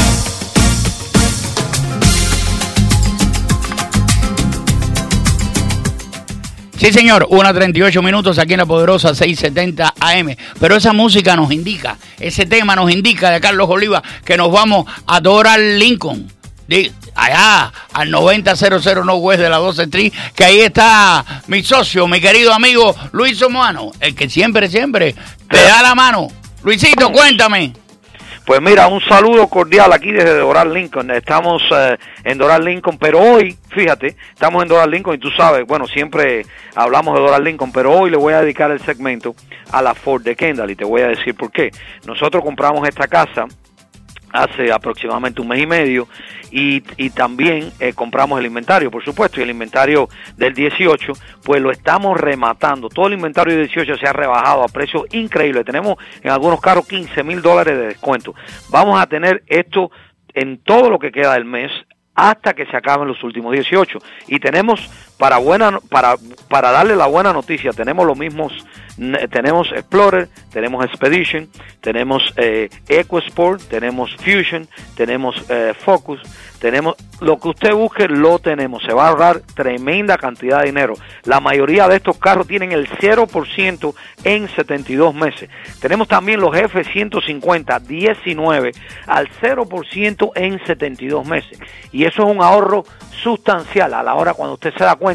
Sí, señor, una 38 minutos aquí en la poderosa 670 AM. Pero esa música nos indica, ese tema nos indica de Carlos Oliva que nos vamos a Doral Lincoln. Allá, al 9000 No West de la 12 Street, que ahí está mi socio, mi querido amigo Luis Somoano, el que siempre, siempre te da la mano. Luisito, cuéntame. Pues mira, un saludo cordial aquí desde Doral Lincoln. Estamos eh, en Doral Lincoln, pero hoy, fíjate, estamos en Doral Lincoln y tú sabes, bueno, siempre hablamos de Doral Lincoln, pero hoy le voy a dedicar el segmento a la Ford de Kendall y te voy a decir por qué. Nosotros compramos esta casa hace aproximadamente un mes y medio y, y también eh, compramos el inventario, por supuesto, y el inventario del 18, pues lo estamos rematando. Todo el inventario del 18 se ha rebajado a precios increíbles. Tenemos en algunos carros 15 mil dólares de descuento. Vamos a tener esto en todo lo que queda del mes hasta que se acaben los últimos 18 y tenemos para buena para para darle la buena noticia tenemos los mismos tenemos Explorer tenemos Expedition tenemos eh, EcoSport tenemos Fusion tenemos eh, Focus tenemos lo que usted busque lo tenemos. Se va a ahorrar tremenda cantidad de dinero. La mayoría de estos carros tienen el 0% en 72 meses. Tenemos también los F150 19 al 0% en 72 meses. Y eso es un ahorro sustancial a la hora cuando usted se da cuenta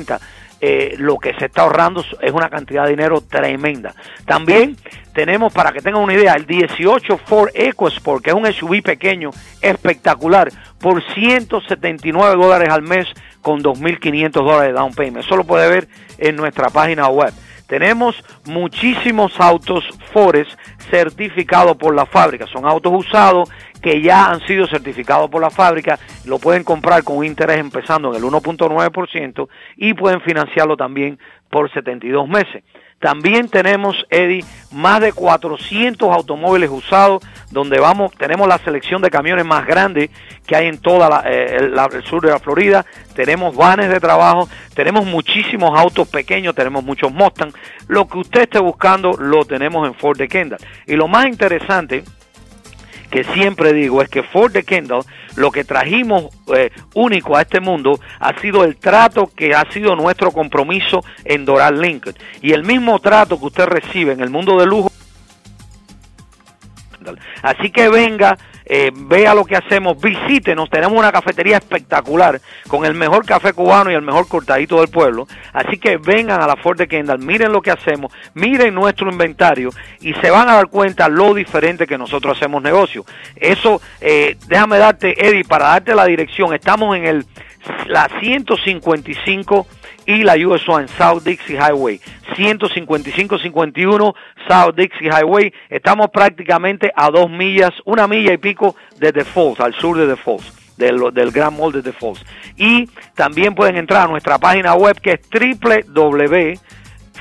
eh, lo que se está ahorrando es una cantidad de dinero tremenda. También tenemos, para que tengan una idea, el 18 Ford EcoSport, que es un SUV pequeño, espectacular, por 179 dólares al mes con 2.500 dólares de down payment. Eso lo puede ver en nuestra página web. Tenemos muchísimos autos Ford certificados por la fábrica. Son autos usados que ya han sido certificados por la fábrica. Lo pueden comprar con un interés empezando en el 1.9% y pueden financiarlo también por 72 meses. También tenemos, Eddie, más de 400 automóviles usados, donde vamos, tenemos la selección de camiones más grande que hay en toda eh, el sur de la Florida. Tenemos vanes de trabajo, tenemos muchísimos autos pequeños, tenemos muchos Mustang. Lo que usted esté buscando lo tenemos en Ford de Kendall. Y lo más interesante que siempre digo es que Ford de Kendall lo que trajimos eh, único a este mundo ha sido el trato que ha sido nuestro compromiso en Doral Lincoln. Y el mismo trato que usted recibe en el mundo de lujo. Así que venga, eh, vea lo que hacemos, visítenos, tenemos una cafetería espectacular con el mejor café cubano y el mejor cortadito del pueblo. Así que vengan a la Ford de Kendall, miren lo que hacemos, miren nuestro inventario y se van a dar cuenta lo diferente que nosotros hacemos negocio. Eso, eh, déjame darte, Eddie, para darte la dirección, estamos en el la 155 y la US en South Dixie Highway. 155-51 South Dixie Highway. Estamos prácticamente a dos millas, una milla y pico de The Falls, al sur de The Falls. Del, del Gran Mall de The Falls. Y también pueden entrar a nuestra página web que es www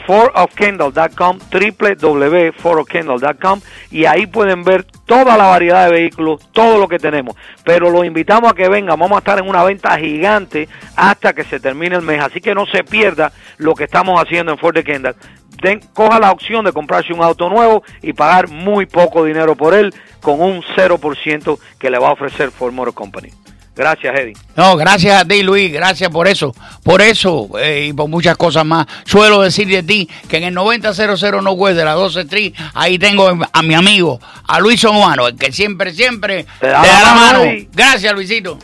forofkendall.com, www.forofkendall.com y ahí pueden ver toda la variedad de vehículos, todo lo que tenemos. Pero los invitamos a que vengan, vamos a estar en una venta gigante hasta que se termine el mes, así que no se pierda lo que estamos haciendo en Ford de Kendall. Den- coja la opción de comprarse un auto nuevo y pagar muy poco dinero por él con un 0% que le va a ofrecer Ford Motor Company. Gracias, Eddie. No, gracias a ti, Luis, gracias por eso. Por eso eh, y por muchas cosas más. Suelo decir de ti que en el 9000 no West de la 12 Street, ahí tengo a mi amigo, a Luis Humano, el que siempre, siempre te da, da la mano. mano, Eddie. Gracias, Luisito.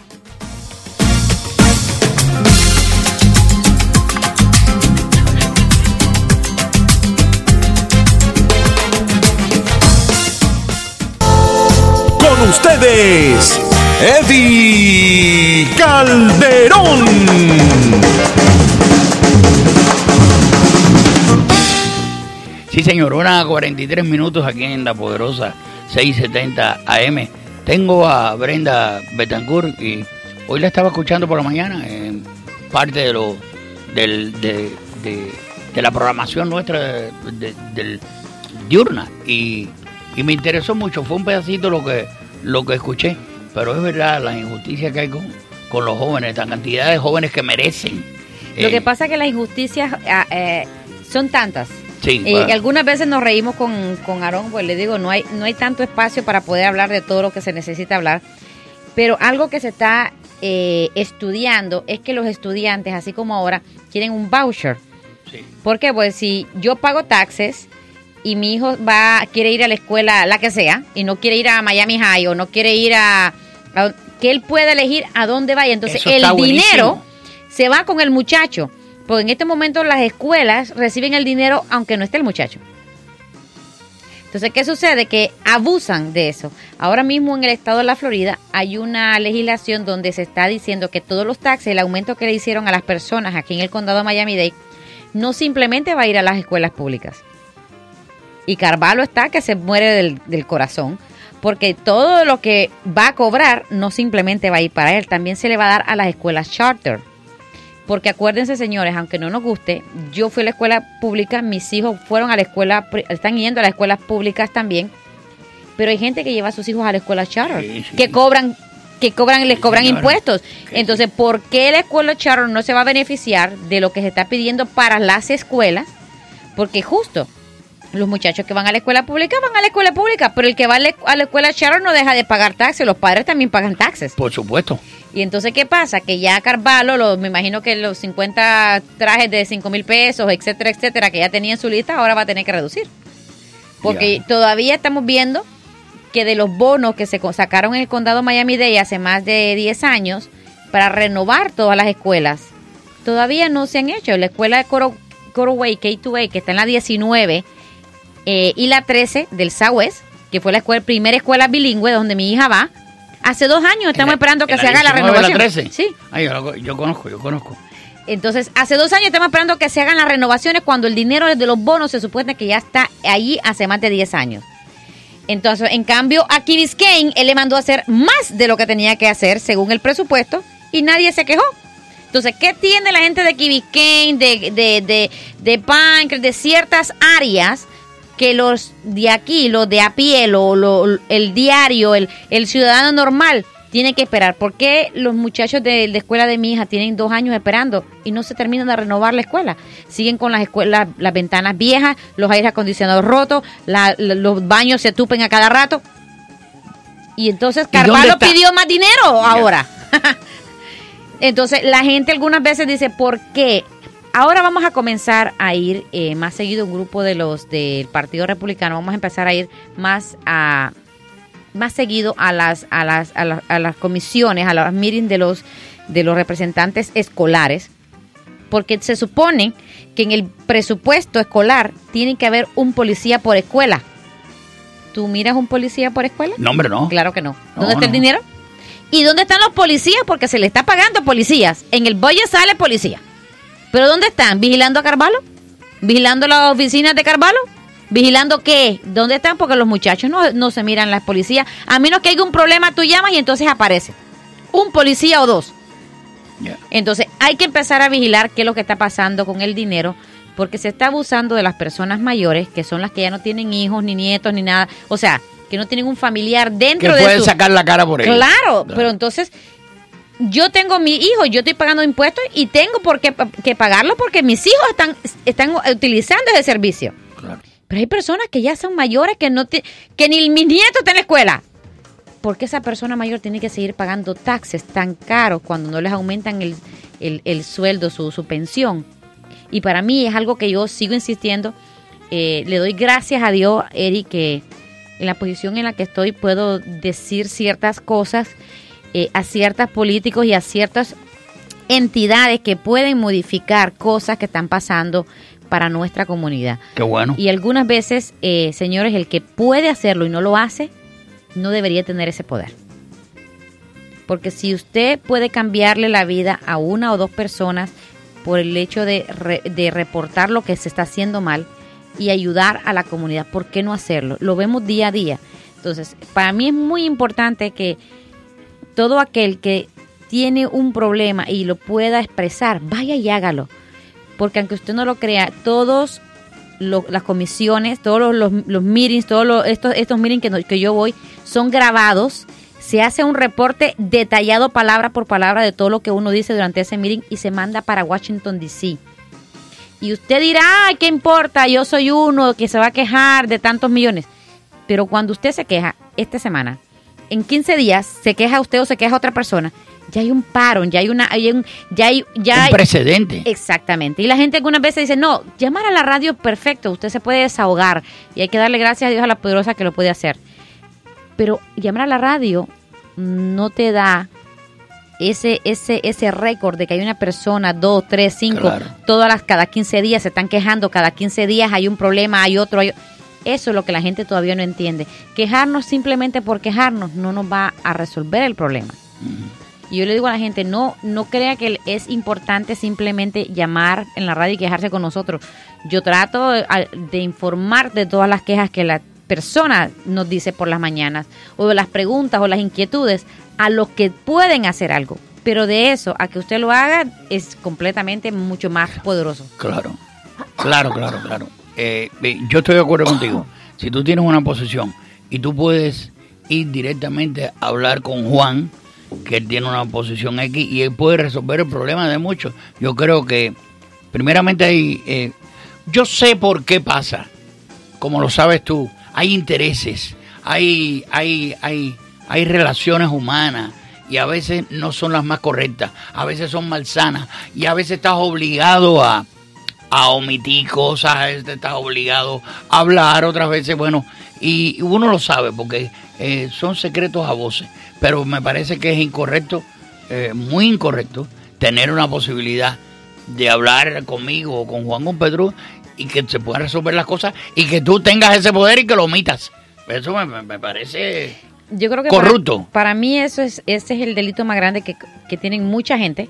Con ustedes, Eddie Calderón. Sí, señor, una 43 minutos aquí en la poderosa 670 AM. Tengo a Brenda Betancourt y hoy la estaba escuchando por la mañana en parte de lo del, de, la programación nuestra de- de- del diurna y, y me interesó mucho. Fue un pedacito lo que lo que escuché, pero es verdad la injusticia que hay con, con los jóvenes, la cantidad de jóvenes que merecen. Lo eh, que pasa es que las injusticias ah, eh, son tantas. Sí, que algunas veces nos reímos con, con Aarón, pues le digo, no hay, no hay tanto espacio para poder hablar de todo lo que se necesita hablar. Pero algo que se está eh, estudiando es que los estudiantes, así como ahora, quieren un voucher. Sí. ¿Por qué? Pues si yo pago taxes y mi hijo va quiere ir a la escuela, la que sea, y no quiere ir a Miami High o no quiere ir a... a- que él pueda elegir a dónde vaya. Entonces el dinero se va con el muchacho. Porque en este momento las escuelas reciben el dinero aunque no esté el muchacho. Entonces, ¿qué sucede? Que abusan de eso. Ahora mismo en el estado de la Florida hay una legislación donde se está diciendo que todos los taxes, el aumento que le hicieron a las personas aquí en el condado de Miami-Dade, no simplemente va a ir a las escuelas públicas. Y Carvalho está que se muere del, del corazón Porque todo lo que va a cobrar no simplemente va a ir para él, también se le va a dar a las escuelas charter. Porque acuérdense, señores, aunque no nos guste, yo fui a la escuela pública, mis hijos fueron a la escuela, están yendo a las escuelas públicas también, pero hay gente que lleva a sus hijos a la escuela charter, Sí, sí. que cobran que cobran les cobran impuestos. Entonces, ¿por qué la escuela charter no se va a beneficiar de lo que se está pidiendo para las escuelas? Porque justo los muchachos que van a la escuela pública van a la escuela pública, pero el que va a la, a la escuela charter no deja de pagar taxes, los padres también pagan taxes. Por supuesto. Y entonces, ¿qué pasa? Que ya Carvalho, los, me imagino que los 50 trajes de 5 mil pesos, etcétera, etcétera, que ya tenía en su lista, ahora va a tener que reducir. Porque todavía estamos viendo que de los bonos que se sacaron en el condado Miami-Dade hace más de 10 años para renovar todas las escuelas, todavía no se han hecho. La escuela de Coro, Coroway K2A, que está en la 19, eh, y la 13 del Southwest, que fue la escuela, primera escuela bilingüe donde mi hija va, hace dos años estamos la- esperando que se haga la 19, renovación. 13. Sí. Ay, yo, yo conozco, yo conozco. Entonces, hace dos años estamos esperando que se hagan las renovaciones cuando el dinero de los bonos se supone que ya está ahí hace más de 10 años. Entonces, en cambio, aquí Biscayne, él le mandó a hacer más de lo que tenía que hacer según el presupuesto y nadie se quejó. Entonces, ¿qué tiene la gente de Key Biscayne, de, de, de, de Pancras, de ciertas áreas que los de aquí, los de a pie, lo- lo- el diario, el, el ciudadano normal, tiene que esperar? ¿Por qué los muchachos de la escuela de mi hija tienen dos años esperando y no se terminan de renovar la escuela? Siguen con las escuelas, las ventanas viejas, los aires acondicionados rotos, la- la- los baños se tupen a cada rato. Y entonces ¿Y dónde Carvalho pidió más dinero ahora. Entonces la gente algunas veces dice, ¿por qué? Ahora vamos a comenzar a ir eh, más seguido un grupo de los del Partido Republicano, vamos a empezar a ir más a más seguido a las a las a las, a las comisiones, a las meetings de los de los representantes escolares, porque se supone que en el presupuesto escolar tiene que haber un policía por escuela. ¿Tú miras un policía por escuela? No, hombre, no. Claro que no. No, ¿Dónde está el dinero? ¿Y dónde están los policías? Porque se le está pagando policías. En el budget sale policía. ¿Pero dónde están? ¿Vigilando a Carvalho? ¿Vigilando las oficinas de Carvalho? ¿Vigilando qué? ¿Dónde están? Porque los muchachos no, no se miran las policías. A menos que haya un problema, tú llamas y entonces aparece. Un policía o dos. Entonces hay que empezar a vigilar qué es lo que está pasando con el dinero, porque se está abusando de las personas mayores, que son las que ya no tienen hijos, ni nietos, ni nada. O sea, que no tienen un familiar Que dentro de pueden su... sacar la cara por ellos. Claro, Claro. pero entonces yo tengo mi hijo, yo estoy pagando impuestos y tengo por qué que pagarlo porque mis hijos están, están utilizando ese servicio. Claro. Pero hay personas que ya son mayores que no ti- que ni mis nietos están en la escuela. ¿Por qué esa persona mayor tiene que seguir pagando taxes tan caros cuando no les aumentan el, el- el sueldo, su, su pensión? Y para mí es algo que yo sigo insistiendo. Eh, le doy gracias a Dios, Eric, que en la posición en la que estoy puedo decir ciertas cosas eh, a ciertos políticos y a ciertas entidades que pueden modificar cosas que están pasando para nuestra comunidad. Qué bueno. Y algunas veces, eh, señores, el que puede hacerlo y no lo hace, no debería tener ese poder. Porque si usted puede cambiarle la vida a una o dos personas por el hecho de, re- de reportar lo que se está haciendo mal y ayudar a la comunidad, ¿por qué no hacerlo? Lo vemos día a día. Entonces, para mí es muy importante que todo aquel que tiene un problema y lo pueda expresar, vaya y hágalo. Porque aunque usted no lo crea, todos las comisiones, todos los, los, meetings, todos los- estos, estos meetings que, que yo voy, son grabados. Se hace un reporte detallado palabra por palabra de todo lo que uno dice durante ese meeting y se manda para Washington, D.C. Y usted dirá, ay, ¿qué importa? Yo soy uno que se va a quejar de tantos millones. Pero cuando usted se queja esta semana, en 15 días se queja usted o se queja otra persona, ya hay un paro, ya hay una, hay un, ya hay, ya Un hay- precedente. Exactamente. Y la gente algunas veces dice, no, llamar a la radio, perfecto, usted se puede desahogar y hay que darle gracias a Dios a la poderosa que lo puede hacer. Pero llamar a la radio no te da ese, ese, ese récord de que hay una persona, dos, tres, cinco, Claro. todas las, cada 15 días se están quejando, cada 15 días hay un problema, hay otro, hay... Eso es lo que la gente todavía no entiende. Quejarnos simplemente por quejarnos no nos va a resolver el problema. Y yo le digo a la gente, no, no crea que es importante simplemente llamar en la radio y quejarse con nosotros. Yo trato de, de informar de todas las quejas que las persona nos dice por las mañanas, o de las preguntas o las inquietudes, a los que pueden hacer algo. Pero de eso a que usted lo haga es completamente mucho más poderoso. Claro, claro, claro, claro. Eh, yo estoy de acuerdo contigo. Si tú tienes una posición y tú puedes ir directamente a hablar con Juan, que él tiene una posición X y él puede resolver el problema de muchos, yo creo que primeramente hay... eh, yo sé por qué pasa, como lo sabes tú, hay intereses, hay, hay, hay, hay relaciones humanas y a veces no son las más correctas, a veces son malsanas y a veces estás obligado a, a omitir cosas, veces estás obligado a hablar, otras veces, bueno, y uno lo sabe porque eh, son secretos a voces, pero me parece que es incorrecto, eh, muy incorrecto, tener una posibilidad de hablar conmigo o con Juan con Pedro y que se puedan resolver las cosas y que tú tengas ese poder y que lo omitas. Eso me, parece Yo creo que corrupto. Para, para mí eso es ese es el delito más grande que, que tienen mucha gente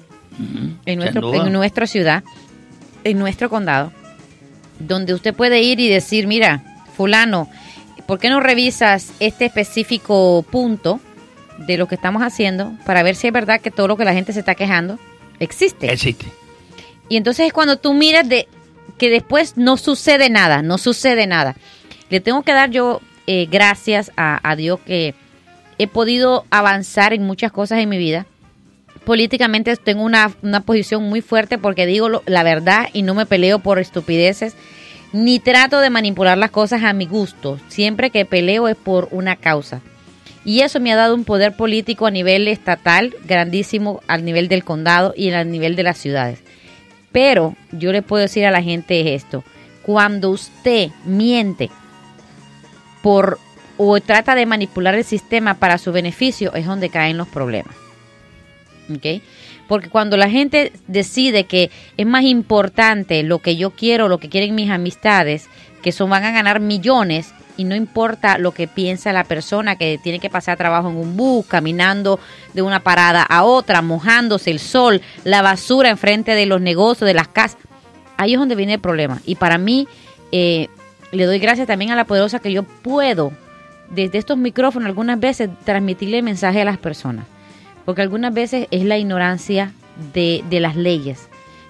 en, nuestro, en nuestra ciudad, en nuestro condado, donde usted puede ir y decir, mira, fulano, ¿por qué no revisas este específico punto de lo que estamos haciendo para ver si es verdad que todo lo que la gente se está quejando existe? Existe. Y entonces es cuando tú miras de que después no sucede nada, no sucede nada. Le tengo que dar yo eh, gracias a, a Dios que he podido avanzar en muchas cosas en mi vida. Políticamente tengo una, una posición muy fuerte porque digo la verdad y no me peleo por estupideces, ni trato de manipular las cosas a mi gusto. Siempre que peleo es por una causa. Y eso me ha dado un poder político a nivel estatal grandísimo, al nivel del condado y al nivel de las ciudades. Pero yo le puedo decir a la gente esto, cuando usted miente por o trata de manipular el sistema para su beneficio es donde caen los problemas. Porque cuando la gente decide que es más importante lo que yo quiero, lo que quieren mis amistades, que son van a ganar millones y no importa lo que piensa la persona que tiene que pasar trabajo en un bus, caminando de una parada a otra, mojándose el sol, la basura enfrente de los negocios, de las casas. Ahí es donde viene el problema. Y para mí, eh, le doy gracias también a la poderosa que yo puedo, desde estos micrófonos, algunas veces transmitirle mensaje a las personas. Porque algunas veces es la ignorancia de, de las leyes,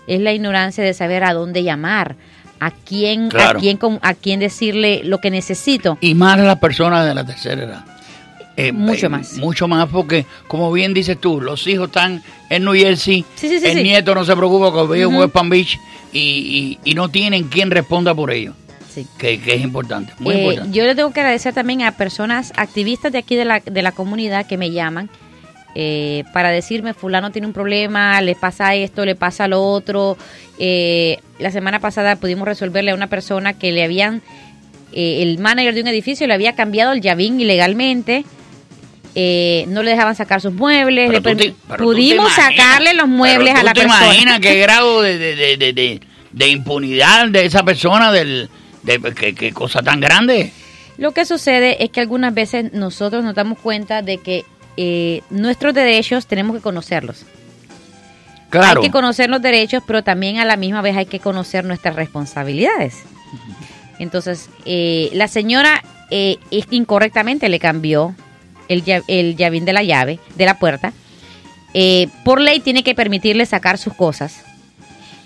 es la ignorancia de saber a dónde llamar, a quién, Claro. a quién, a quién decirle lo que necesito. Y más las personas de la tercera edad. Eh, Mucho eh, más. Mucho más porque, como bien dices tú, los hijos están en New Jersey, Sí, sí, sí, el nieto no se preocupa que vive en. West Palm Beach y, y- y no tienen quien responda por ellos. Sí. Que, que es importante, muy Eh, importante. yo le tengo que agradecer también a personas activistas de aquí de la, de la comunidad que me llaman eh, para decirme fulano tiene un problema, le pasa esto, le pasa lo otro. Eh, la semana pasada pudimos resolverle a una persona que le habían, eh, el manager de un edificio le había cambiado el llavín ilegalmente. eh, no le dejaban sacar sus muebles, Pero le te- pudimos imaginas- sacarle los muebles a la ¿tú te persona. imaginas qué grado de, de, de, de- impunidad de esa persona, del, de, qué, qué cosa tan grande? Lo que sucede es que algunas veces nosotros nos damos cuenta de que eh, nuestros derechos tenemos que conocerlos. Claro. Hay que conocer los derechos, pero también a la misma vez hay que conocer nuestras responsabilidades. Entonces, eh, la señora eh, incorrectamente le cambió el, el llavín de la llave, de la puerta. Eh, por ley tiene que permitirle sacar sus cosas.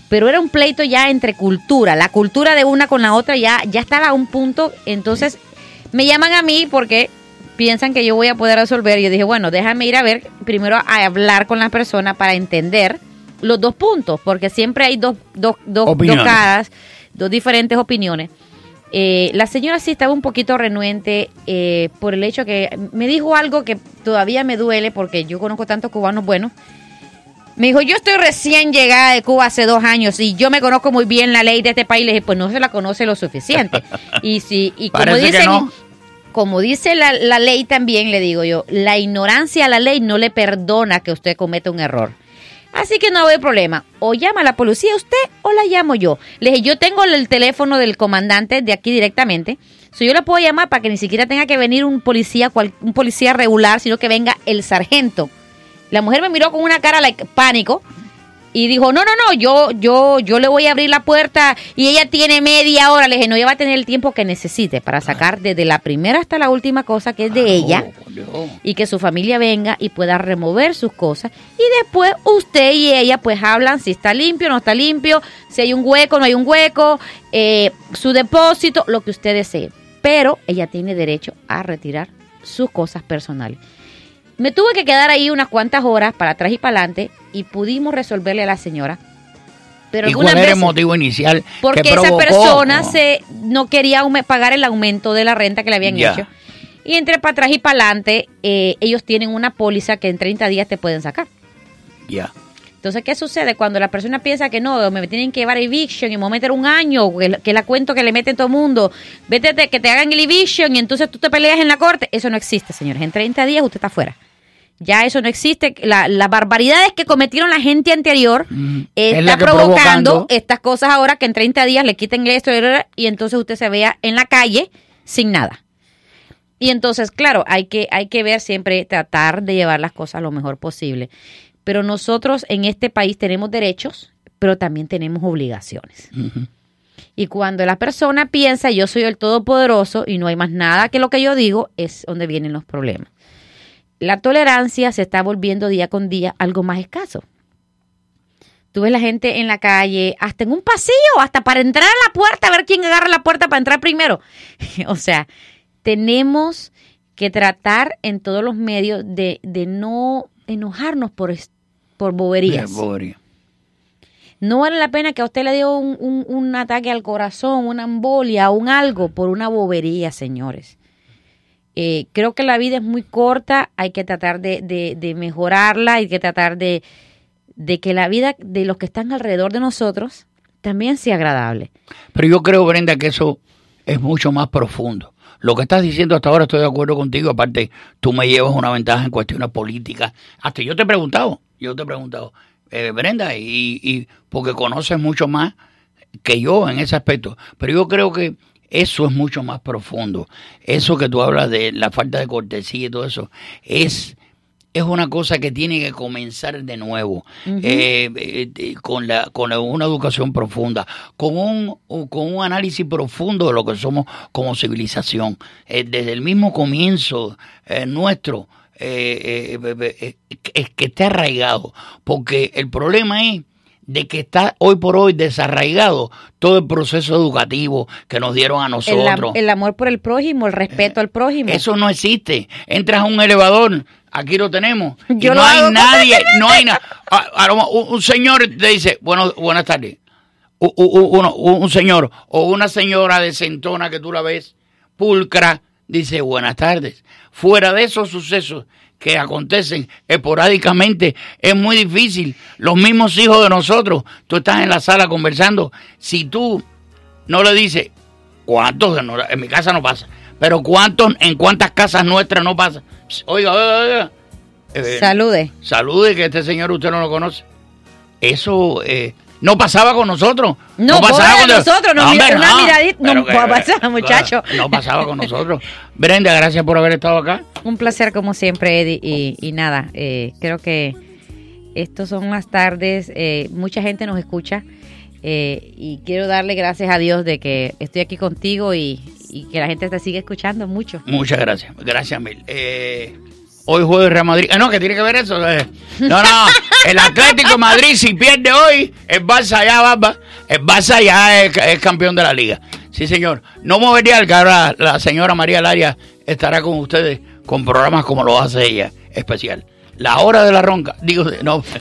Pero era un pleito ya entre cultura. La cultura de una con la otra ya, ya estaba a un punto. Entonces, me llaman a mí porque piensan que yo voy a poder resolver. Yo dije, bueno, déjame ir a ver, primero a hablar con la persona para entender los dos puntos, porque siempre hay dos, dos, dos, dos caras, dos diferentes opiniones. Eh, la señora sí estaba un poquito renuente eh, por el hecho que me dijo algo que todavía me duele porque yo conozco tantos cubanos buenos. Me dijo, yo estoy recién llegada de Cuba hace dos años y yo me conozco muy bien la ley de este país. Le dije, pues no se la conoce lo suficiente. y si, y como Parece dicen, no. Como dice la, la ley también, le digo yo, la ignorancia a la ley no le perdona que usted cometa un error. Así que no hay problema. O llama la policía usted o la llamo yo. Le dije, yo tengo el teléfono del comandante de aquí directamente. Si yo le puedo llamar para que ni siquiera tenga que venir un policía, cual- un policía regular, sino que venga el sargento. La mujer me miró con una cara like, pánico. Y dijo, no, no, no, yo, yo, yo le voy a abrir la puerta y ella tiene media hora. Le dije, no, ella va a tener el tiempo que necesite para sacar desde la primera hasta la última cosa que es de ella y que su familia venga y pueda remover sus cosas. Y después usted y ella pues hablan si está limpio, no está limpio, si hay un hueco, no hay un hueco, eh, su depósito, lo que usted desee. Pero ella tiene derecho a retirar sus cosas personales. Me tuve que quedar ahí unas cuantas horas para atrás y para adelante y pudimos resolverle a la señora. Pero ¿Y cuál era el motivo inicial? que porque esa provocó? persona se no quería pagar el aumento de la renta que le habían hecho. Y entre para atrás y para adelante, eh, ellos tienen una póliza que en 30 días te pueden sacar. Ya. Entonces, ¿qué sucede? Cuando la persona piensa que no, me tienen que llevar a eviction y me voy a meter un año, que, la- cuento que le meten todo el mundo, vete, te- que te hagan el eviction y entonces tú te peleas en la corte. Eso no existe, señores. En 30 días usted está fuera. Ya eso no existe. La- Las barbaridades que cometieron la gente anterior Es está la que provocando provocando- estas cosas ahora que en 30 días le quiten esto y entonces usted se vea en la calle sin nada. Y entonces, claro, hay que, hay que ver siempre, tratar de llevar las cosas lo mejor posible. Pero nosotros en este país tenemos derechos, pero también tenemos obligaciones. Y cuando la persona piensa yo soy el todopoderoso y no hay más nada que lo que yo digo, es donde vienen los problemas. La tolerancia se está volviendo día con día algo más escaso. Tú ves la gente en la calle, hasta en un pasillo, hasta para entrar a la puerta, a ver quién agarra la puerta para entrar primero. o sea, tenemos que tratar en todos los medios de, de no enojarnos por, por boberías. Bobería. No vale la pena que a usted le dio un, un- un ataque al corazón, una embolia, un algo por una bobería, señores. Eh, creo que la vida es muy corta, hay que tratar de, de- de mejorarla, hay que tratar de, de que la vida de los que están alrededor de nosotros también sea agradable. Pero yo creo, Brenda, que eso es mucho más profundo. Lo que estás diciendo hasta ahora estoy de acuerdo contigo. Aparte, tú me llevas una ventaja en cuestiones políticas. Hasta yo te he preguntado, yo te he preguntado, eh, Brenda, y, y porque conoces mucho más que yo en ese aspecto. Pero yo creo que eso es mucho más profundo. Eso que tú hablas de la falta de cortesía y todo eso, es, es una cosa que tiene que comenzar de nuevo. Eh, eh, eh, con, la, con la- una educación profunda, con un, con un análisis profundo de lo que somos como civilización. Eh, desde el mismo comienzo eh, nuestro, eh, eh, eh, eh, es que esté arraigado, porque el problema es de que está hoy por hoy desarraigado todo el proceso educativo que nos dieron a nosotros. el amor por el prójimo, el respeto al prójimo. Eso no existe. Entras a un elevador, aquí lo tenemos. y no hay nadie, no hay nada. Un, un señor te dice, bueno, buenas tardes. U- u- u- uno- un, un señor o una señora de centona que tú la ves, pulcra, dice buenas tardes. Fuera de esos sucesos que acontecen esporádicamente, es muy difícil. Los mismos hijos de nosotros, tú estás en la sala conversando, si tú no le dices, ¿cuántos? En mi casa no pasa. Pero ¿cuántos, en cuántas casas nuestras no pasa? Oiga, oiga, oiga. Eh, Salude. Salude, que este señor usted no lo conoce. Eso eh, no pasaba con nosotros. No, pasaba de nosotros, nos mira- una miradita- no que- puede pasar, muchacho. No pasaba con nosotros. Brenda, gracias por haber estado acá. Un placer como siempre, Eddie. Y, y nada, eh, creo que estos son las tardes. eh, mucha gente nos escucha. eh, y quiero darle gracias a Dios de que estoy aquí contigo y, y que la gente te sigue escuchando mucho. Muchas gracias. Gracias mil. Eh, hoy juega el Real Madrid. Ah, no, que tiene que ver eso. eh. No, no. El Atlético de Madrid, si pierde hoy, el Barça ya, Barba. El Barça ya es, es campeón de la liga. Sí, señor. No movería el que ahora la señora María Laria estará con ustedes con programas como lo hace ella, especial. La hora de la ronca. Digo, no.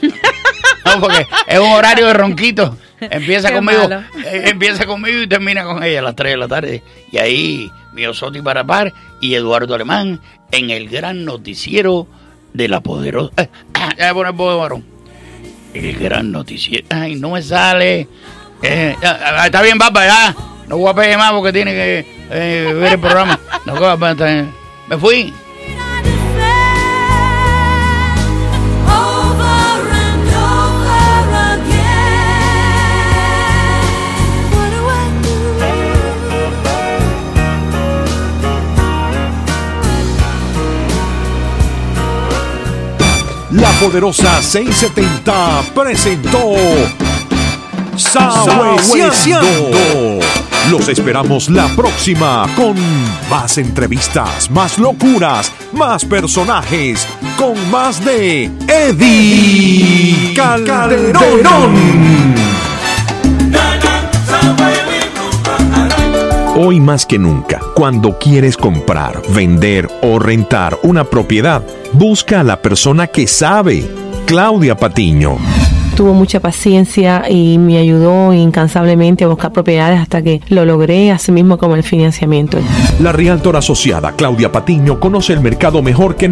No, porque es un horario de ronquito. Empieza Qué conmigo, malo. eh, empieza conmigo y termina con ella a las 3 de la tarde. Y ahí, Miosotti Parapar y Eduardo Alemán en el gran noticiero de la poderosa. Eh, el voz de varón. El gran noticiero. Ay, no me sale. Eh, ah, está bien, papá, ya. No voy a pedir más porque tiene que eh, ver el programa. No, bien. Me fui. La poderosa 670 presentó Sabueseando. Los esperamos la próxima con más entrevistas, más locuras, más personajes, con más de Eddie Calderón. Hoy más que nunca, cuando quieres comprar, vender o rentar una propiedad, busca a la persona que sabe. Claudia Patiño. Tuvo mucha paciencia y me ayudó incansablemente a buscar propiedades hasta que lo logré, así mismo como el financiamiento. La realtora asociada Claudia Patiño conoce el mercado mejor que